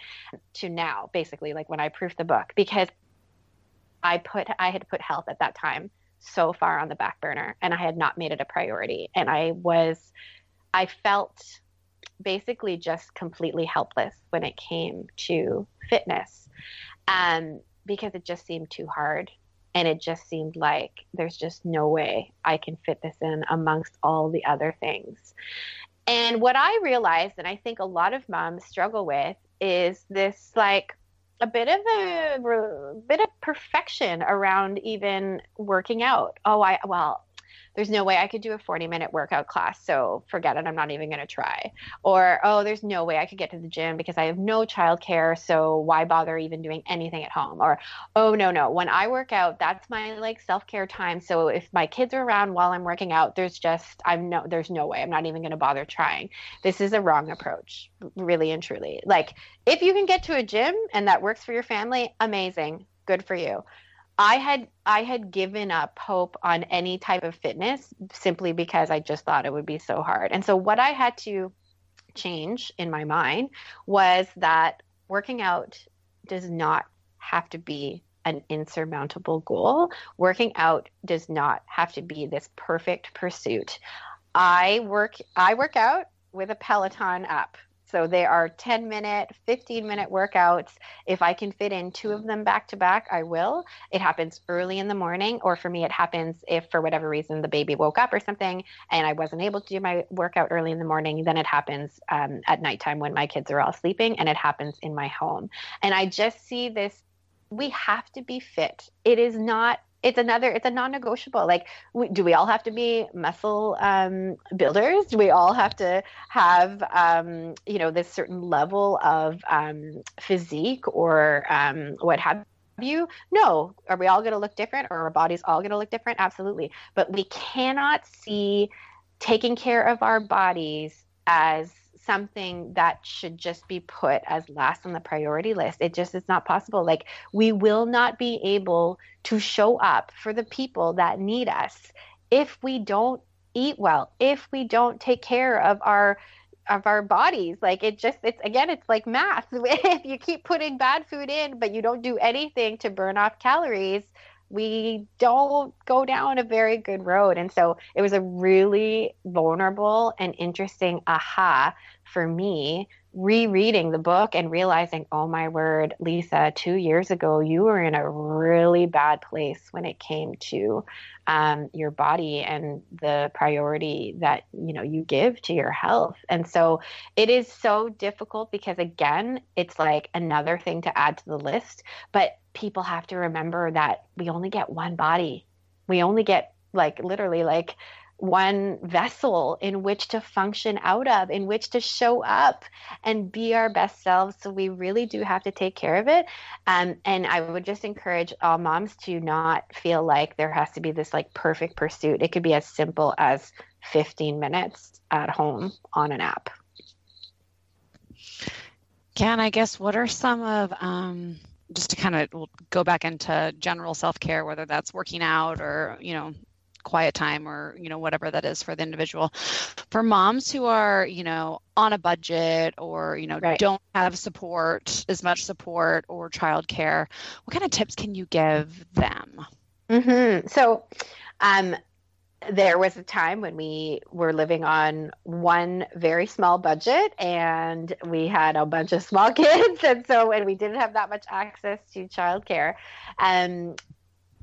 to now, basically, like when I proofed the book, because I put I had put health at that time so far on the back burner and I had not made it a priority. And I was, I felt basically just completely helpless when it came to fitness um, because it just seemed too hard. And it just seemed like there's just no way I can fit this in amongst all the other things. And what I realized, and I think a lot of moms struggle with, is this like a bit of a, a bit of perfection around even working out. Oh, I well, there's no way I could do a 40 minute workout class. So forget it. I'm not even going to try. Or, oh, there's no way I could get to the gym because I have no childcare. So why bother even doing anything at home? Or, oh, no, no. When I work out, that's my like self care time. So if my kids are around while I'm working out, there's just, I'm no, there's no way. I'm not even going to bother trying. This is a wrong approach, really and truly. Like, if you can get to a gym and that works for your family, amazing. Good for you. I had I had given up hope on any type of fitness simply because I just thought it would be so hard. And so what I had to change in my mind was that working out does not have to be an insurmountable goal. Working out does not have to be this perfect pursuit. I work I work out with a Peloton app. So they are 10 minute, 15 minute workouts. If I can fit in two of them back to back, I will. It happens early in the morning, or for me, it happens if for whatever reason the baby woke up or something and I wasn't able to do my workout early in the morning. Then it happens um, at nighttime when my kids are all sleeping, and it happens in my home. And I just see this we have to be fit. It is not it's another it's a non-negotiable. Like we, do we all have to be muscle um, builders? Do we all have to have um, you know this certain level of um, physique or um, what have you? No. Are we all going to look different? Or are our bodies all going to look different? Absolutely. But we cannot see taking care of our bodies as something that should just be put as last on the priority list. It just is not possible. Like we will not be able to show up for the people that need us if we don't eat well, if we don't take care of our of our bodies like it just it's again it's like math (laughs) if you keep putting bad food in but you don't do anything to burn off calories we don't go down a very good road. And so it was a really vulnerable and interesting aha for me rereading the book and realizing, oh my word, Lisa, two years ago, you were in a really bad place when it came to um, your body and the priority that you know you give to your health. And so it is so difficult because again, it's like another thing to add to the list. But people have to remember that we only get one body. We only get like literally like one vessel in which to function out of, in which to show up and be our best selves. So we really do have to take care of it. Um, and I would just encourage all moms to not feel like there has to be this like perfect pursuit. It could be as simple as 15 minutes at home on an app. Can I guess what are some of um, just to kind of go back into general self care, whether that's working out or you know quiet time or you know whatever that is for the individual for moms who are you know on a budget or you know right. don't have support as much support or childcare what kind of tips can you give them mm-hmm. so um, there was a time when we were living on one very small budget and we had a bunch of small (laughs) kids and so and we didn't have that much access to childcare um,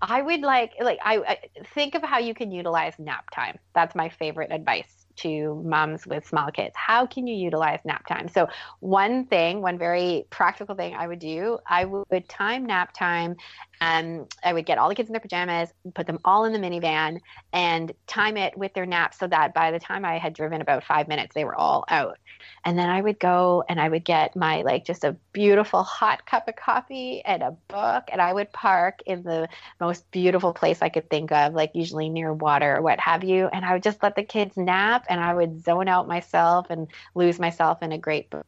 I would like like I, I, think of how you can utilize nap time. That's my favorite advice to moms with small kids. How can you utilize nap time? So one thing, one very practical thing I would do, I would time nap time and I would get all the kids in their pajamas, put them all in the minivan and time it with their naps so that by the time I had driven about 5 minutes they were all out. And then I would go and I would get my like just a beautiful hot cup of coffee and a book and I would park in the most beautiful place I could think of, like usually near water or what have you, and I would just let the kids nap and I would zone out myself and lose myself in a great book.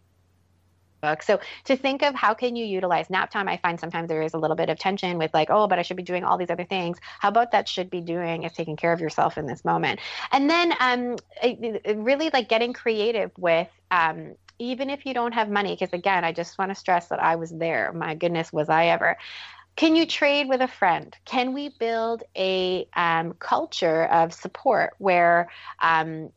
So to think of how can you utilize nap time, I find sometimes there is a little bit of tension with like, oh, but I should be doing all these other things. How about that should be doing is taking care of yourself in this moment. And then um, really like getting creative with um, even if you don't have money, because again, I just want to stress that I was there. My goodness, was I ever can you trade with a friend? Can we build a um, culture of support where um,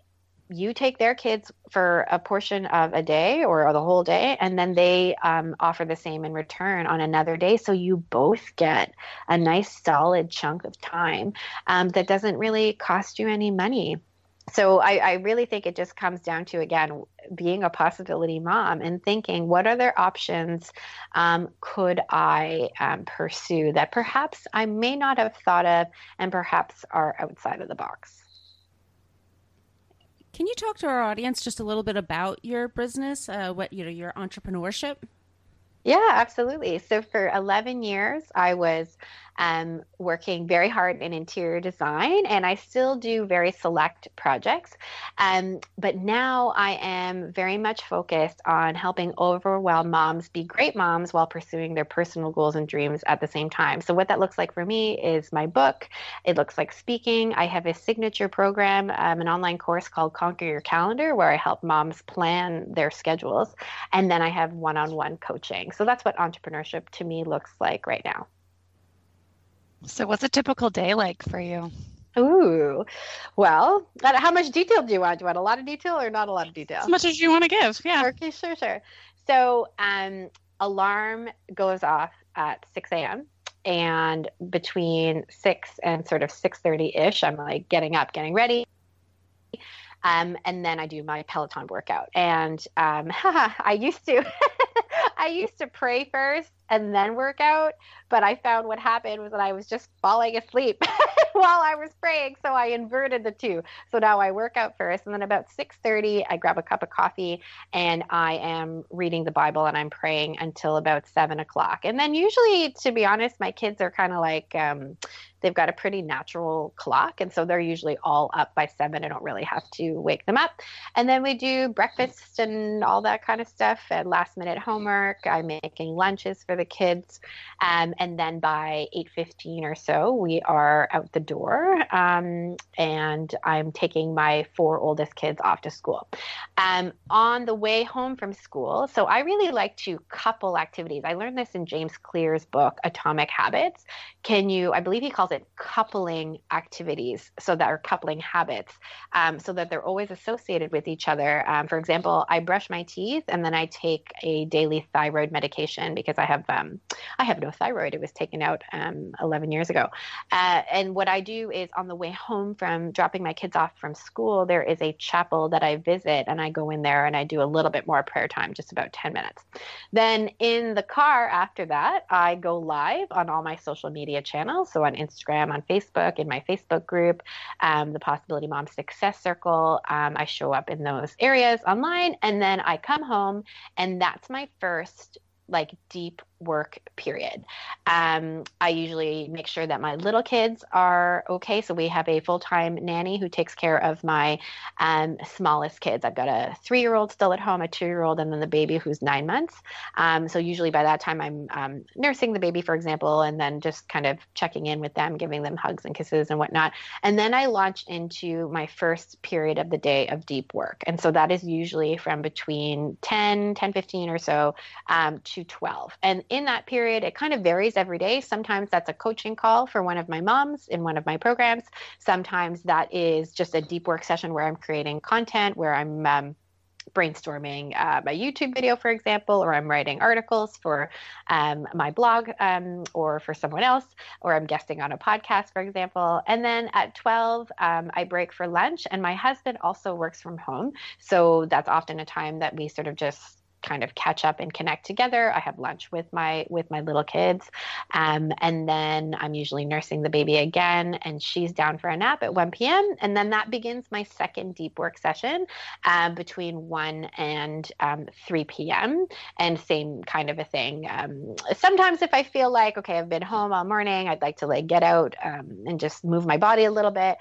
you take their kids for a portion of a day or the whole day, and then they um, offer the same in return on another day. So you both get a nice solid chunk of time um, that doesn't really cost you any money. So I, I, really think it just comes down to again being a possibility mom and thinking what other options um, could I um, pursue that perhaps I may not have thought of and perhaps are outside of the box. Can you talk to our audience just a little bit about your business, uh, what you know, your entrepreneurship? Yeah, absolutely. So for 11 years, I was um, working very hard in interior design, and I still do very select projects. Um, but now I am very much focused on helping overwhelmed moms be great moms while pursuing their personal goals and dreams at the same time. So, what that looks like for me is my book, it looks like speaking. I have a signature program, um, an online course called Conquer Your Calendar, where I help moms plan their schedules. And then I have one on one coaching. So, that's what entrepreneurship to me looks like right now. So, what's a typical day like for you? Ooh, well, how much detail do you want? Do you want a lot of detail or not a lot of detail? As much as you want to give, yeah. Okay, sure, sure. So, um, alarm goes off at 6 a.m. and between 6 and sort of 6:30 ish, I'm like getting up, getting ready. Um, and then I do my Peloton workout. And um, (laughs) I used to, (laughs) (laughs) I used to pray first and then work out. But I found what happened was that I was just falling asleep (laughs) while I was praying. So I inverted the two. So now I work out first, and then about 6:30, I grab a cup of coffee and I am reading the Bible and I'm praying until about seven o'clock. And then usually, to be honest, my kids are kind of like um, they've got a pretty natural clock, and so they're usually all up by seven. I don't really have to wake them up. And then we do breakfast and all that kind of stuff and last minute homework. I'm making lunches for the kids. Um, and then by 8.15 or so, we are out the door um, and I'm taking my four oldest kids off to school. Um, on the way home from school, so I really like to couple activities. I learned this in James Clear's book, Atomic Habits. Can you, I believe he calls it coupling activities, so that are coupling habits, um, so that they're always associated with each other. Um, for example, I brush my teeth and then I take a daily thyroid medication because I have um, I have no thyroid. It was taken out um, 11 years ago. Uh, and what I do is on the way home from dropping my kids off from school, there is a chapel that I visit, and I go in there and I do a little bit more prayer time, just about 10 minutes. Then in the car after that, I go live on all my social media channels. So on Instagram, on Facebook, in my Facebook group, um, the Possibility Mom Success Circle. Um, I show up in those areas online, and then I come home, and that's my first like deep work period. Um, I usually make sure that my little kids are okay. So we have a full time nanny who takes care of my um, smallest kids. I've got a three year old still at home, a two year old, and then the baby who's nine months. Um, so usually by that time, I'm um, nursing the baby, for example, and then just kind of checking in with them, giving them hugs and kisses and whatnot. And then I launch into my first period of the day of deep work. And so that is usually from between 10, 10, 15 or so um, to 12. And in that period, it kind of varies every day. Sometimes that's a coaching call for one of my moms in one of my programs. Sometimes that is just a deep work session where I'm creating content, where I'm um, brainstorming uh, my YouTube video, for example, or I'm writing articles for um, my blog um, or for someone else, or I'm guesting on a podcast, for example. And then at 12, um, I break for lunch, and my husband also works from home. So that's often a time that we sort of just kind of catch up and connect together. I have lunch with my with my little kids, um, and then I'm usually nursing the baby again, and she's down for a nap at 1 p.m. And then that begins my second deep work session uh, between 1 and um, 3 p.m. And same kind of a thing. Um, sometimes if I feel like okay, I've been home all morning, I'd like to like get out um, and just move my body a little bit.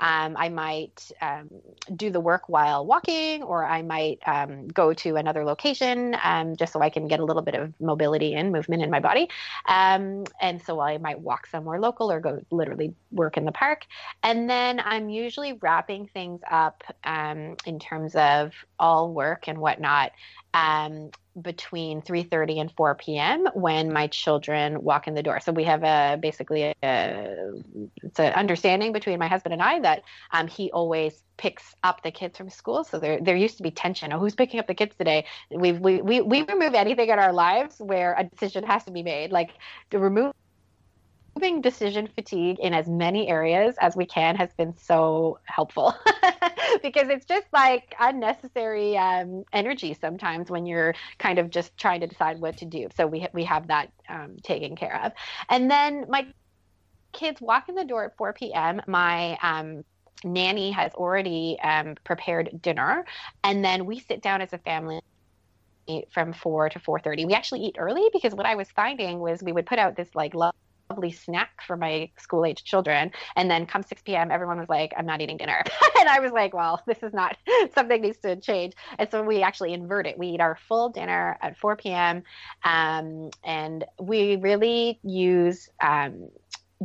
Um, I might um, do the work while walking, or I might um, go to another location um, just so I can get a little bit of mobility and movement in my body. Um, and so I might walk somewhere local or go literally work in the park. And then I'm usually wrapping things up um, in terms of all work and whatnot um, between 3:30 and 4 p.m. when my children walk in the door. So we have a basically a, it's an understanding between my husband and I that um, he always picks up the kids from school. So there there used to be tension. Oh, who's picking up the kids today? We we we we remove anything in our lives where a decision has to be made, like to remove removing decision fatigue in as many areas as we can has been so helpful (laughs) because it's just like unnecessary um, energy sometimes when you're kind of just trying to decide what to do. So we we have that um, taken care of, and then my kids walk in the door at 4 p.m. My um, nanny has already um, prepared dinner, and then we sit down as a family from 4 to 4.30 we actually eat early because what i was finding was we would put out this like love lovely snack for my school age children. And then come 6 p.m., everyone was like, I'm not eating dinner. (laughs) and I was like, well, this is not (laughs) something needs to change. And so we actually invert it. We eat our full dinner at 4 p.m. Um, and we really use um,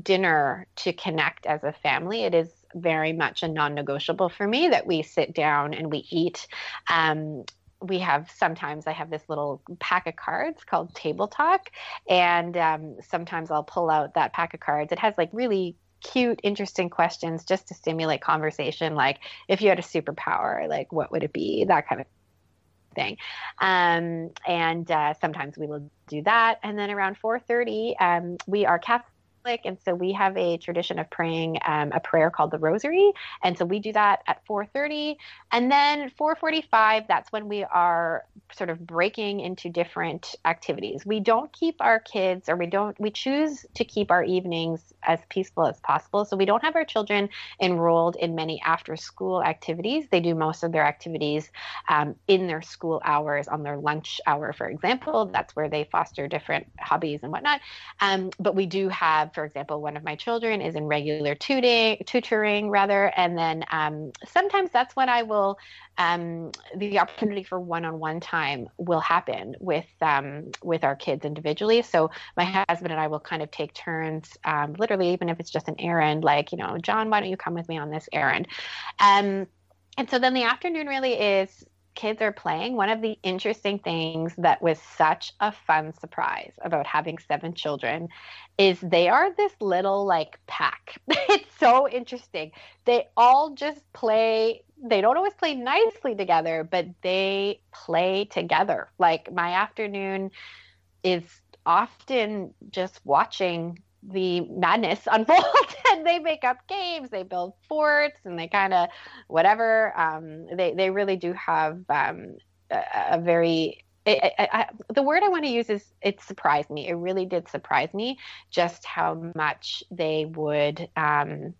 dinner to connect as a family. It is very much a non negotiable for me that we sit down and we eat. Um, we have sometimes I have this little pack of cards called Table Talk, and um, sometimes I'll pull out that pack of cards. It has like really cute, interesting questions just to stimulate conversation. Like, if you had a superpower, like what would it be? That kind of thing. Um, and uh, sometimes we will do that. And then around 4:30, um, we are Catholic Catholic, and so we have a tradition of praying um, a prayer called the Rosary, and so we do that at 4:30, and then 4:45. That's when we are sort of breaking into different activities. We don't keep our kids, or we don't. We choose to keep our evenings as peaceful as possible. So we don't have our children enrolled in many after-school activities. They do most of their activities um, in their school hours, on their lunch hour, for example. That's where they foster different hobbies and whatnot. Um, but we do have for example, one of my children is in regular tutoring, tutoring rather, and then um, sometimes that's when I will um, the opportunity for one-on-one time will happen with um, with our kids individually. So my husband and I will kind of take turns, um, literally, even if it's just an errand, like you know, John, why don't you come with me on this errand? Um, and so then the afternoon really is kids are playing, one of the interesting things that was such a fun surprise about having seven children is they are this little like pack. (laughs) it's so interesting. They all just play, they don't always play nicely together, but they play together. Like my afternoon is often just watching the madness (laughs) unfold and they make up games they build forts and they kind of whatever um, they, they really do have um, a, a, very I, I, the word I want to use is it surprised me. It really did surprise me just how much they would um,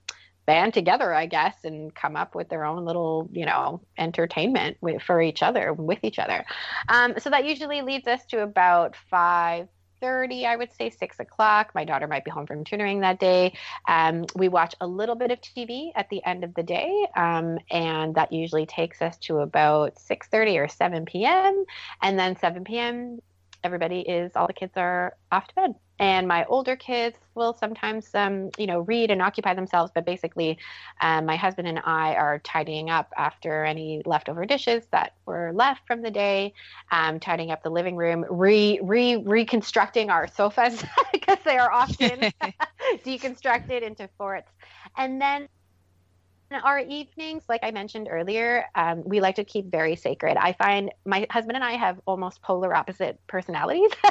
band together, I guess, and come up with their own little, you know, entertainment with, for each other, with each other. Um, so that usually leads us to about five 30, I would say six o'clock. My daughter might be home from tutoring that day. Um, we watch a little bit of TV at the end of the day, um, and that usually takes us to about 6:30 or 7 p.m. And then 7 p.m everybody is all the kids are off to bed. And my older kids will sometimes um, you know read and occupy themselves but basically um, my husband and i are tidying up after any leftover dishes that were left from the day um, tidying up the living room re, re reconstructing our sofas (laughs) because they are often (laughs) (laughs) deconstructed into forts. And then our evenings, like I mentioned earlier, um, we like to keep very sacred. I find my husband and I have almost polar opposite personalities. (laughs)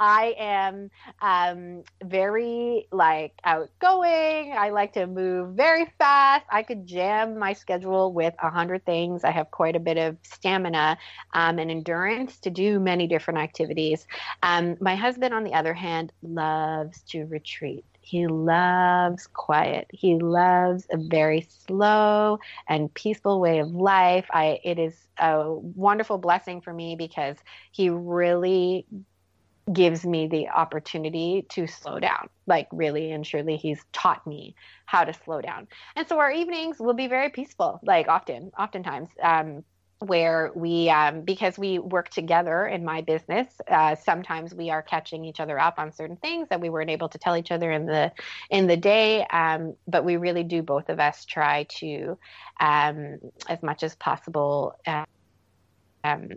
I am um, very like outgoing. I like to move very fast. I could jam my schedule with a hundred things. I have quite a bit of stamina um, and endurance to do many different activities. Um, my husband, on the other hand, loves to retreat he loves quiet. He loves a very slow and peaceful way of life. I it is a wonderful blessing for me because he really gives me the opportunity to slow down. Like really and surely he's taught me how to slow down. And so our evenings will be very peaceful, like often, oftentimes. Um, where we um, because we work together in my business uh, sometimes we are catching each other up on certain things that we weren't able to tell each other in the in the day um, but we really do both of us try to um, as much as possible uh, um,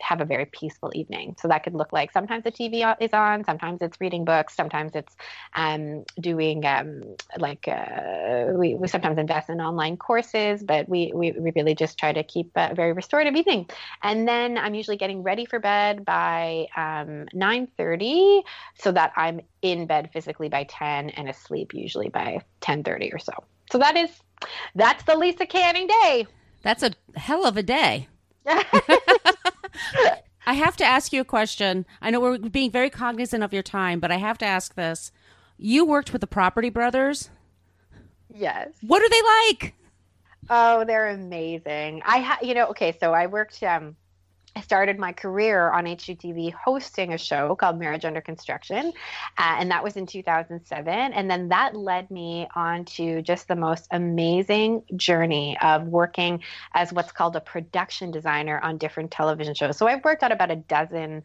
have a very peaceful evening. So that could look like sometimes the TV is on, sometimes it's reading books, sometimes it's um, doing um, like uh, we, we sometimes invest in online courses, but we, we, we really just try to keep a very restorative evening. And then I'm usually getting ready for bed by um, 9:30, so that I'm in bed physically by 10 and asleep usually by 10:30 or so. So that is that's the Lisa Canning day. That's a hell of a day. I have to ask you a question. I know we're being very cognizant of your time, but I have to ask this. You worked with the Property Brothers. Yes. What are they like? Oh, they're amazing. I ha- you know, okay, so I worked um I started my career on HGTV hosting a show called Marriage Under Construction, uh, and that was in 2007. And then that led me on to just the most amazing journey of working as what's called a production designer on different television shows. So I've worked on about a dozen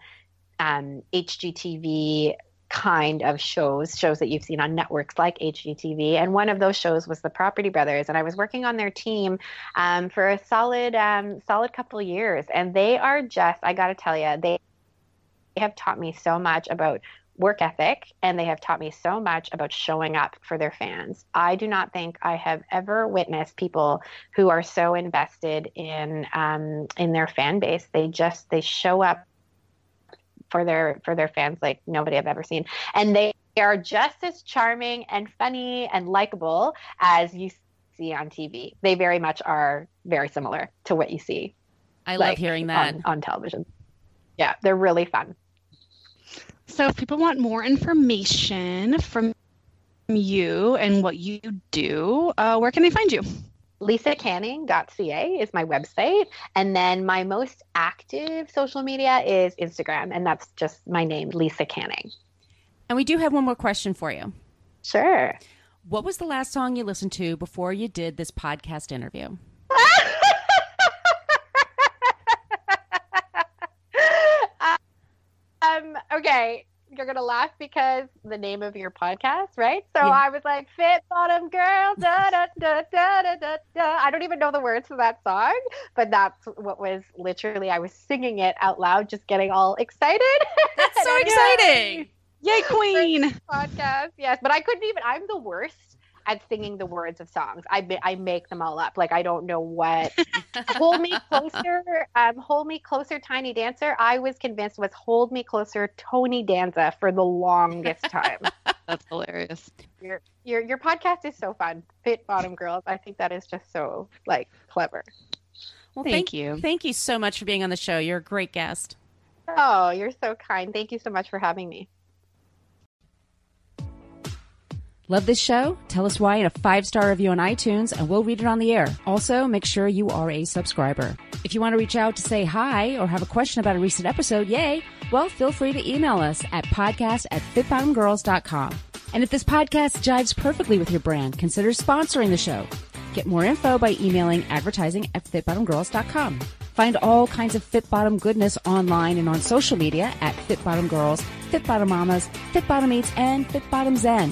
um, HGTV kind of shows, shows that you've seen on networks like HGTV. And one of those shows was the Property Brothers, and I was working on their team um, for a solid, um, solid couple years. And they are just—I got to tell you, they have taught me so much about work ethic and they have taught me so much about showing up for their fans. I do not think I have ever witnessed people who are so invested in um, in their fan base. They just they show up for their for their fans like nobody I've ever seen, and they are just as charming and funny and likable as you see on TV. They very much are very similar to what you see. I love hearing that on, on television. Yeah, they're really fun. So, if people want more information from you and what you do, uh, where can they find you? lisacanning.ca is my website. And then my most active social media is Instagram, and that's just my name, Lisa Canning. And we do have one more question for you. Sure. What was the last song you listened to before you did this podcast interview? (laughs) um, okay you're gonna laugh because the name of your podcast, right? So Yeah. I was like, "Fit bottom girl," da da da da da da da. I don't even know the words to that song, but that's what was literally. I was singing it out loud, just getting all excited. (laughs) That's so exciting. Yay, Queen! Podcast, yes, but I couldn't even. I'm the worst at singing the words of songs. I I make them all up. Like I don't know what. (laughs) hold me closer. Um, hold me closer, Tiny Dancer. I was convinced was hold me closer, Tony Danza for the longest time. (laughs) That's hilarious. your your your podcast is so fun. Fit Bottomed Girls. I think that is just so like clever. Well, Thank you. Thank you so much for being on the show. You're a great guest. Oh, you're so kind. Thank you so much for having me. Love this show? Tell us why in a five star review on iTunes and we'll read it on the air. Also, make sure you are a subscriber. If you want to reach out to say hi or have a question about a recent episode, yay, well, feel free to email us at podcast at fitbottomedgirls.com. And if this podcast jives perfectly with your brand, consider sponsoring the show. Get more info by emailing advertising at fitbottomedgirls.com. Find all kinds of Fit Bottom goodness online and on social media at Fit Bottomed Girls, Fit Bottomed Mamas, Fit Bottomed Eats, and Fit Bottomed Zen.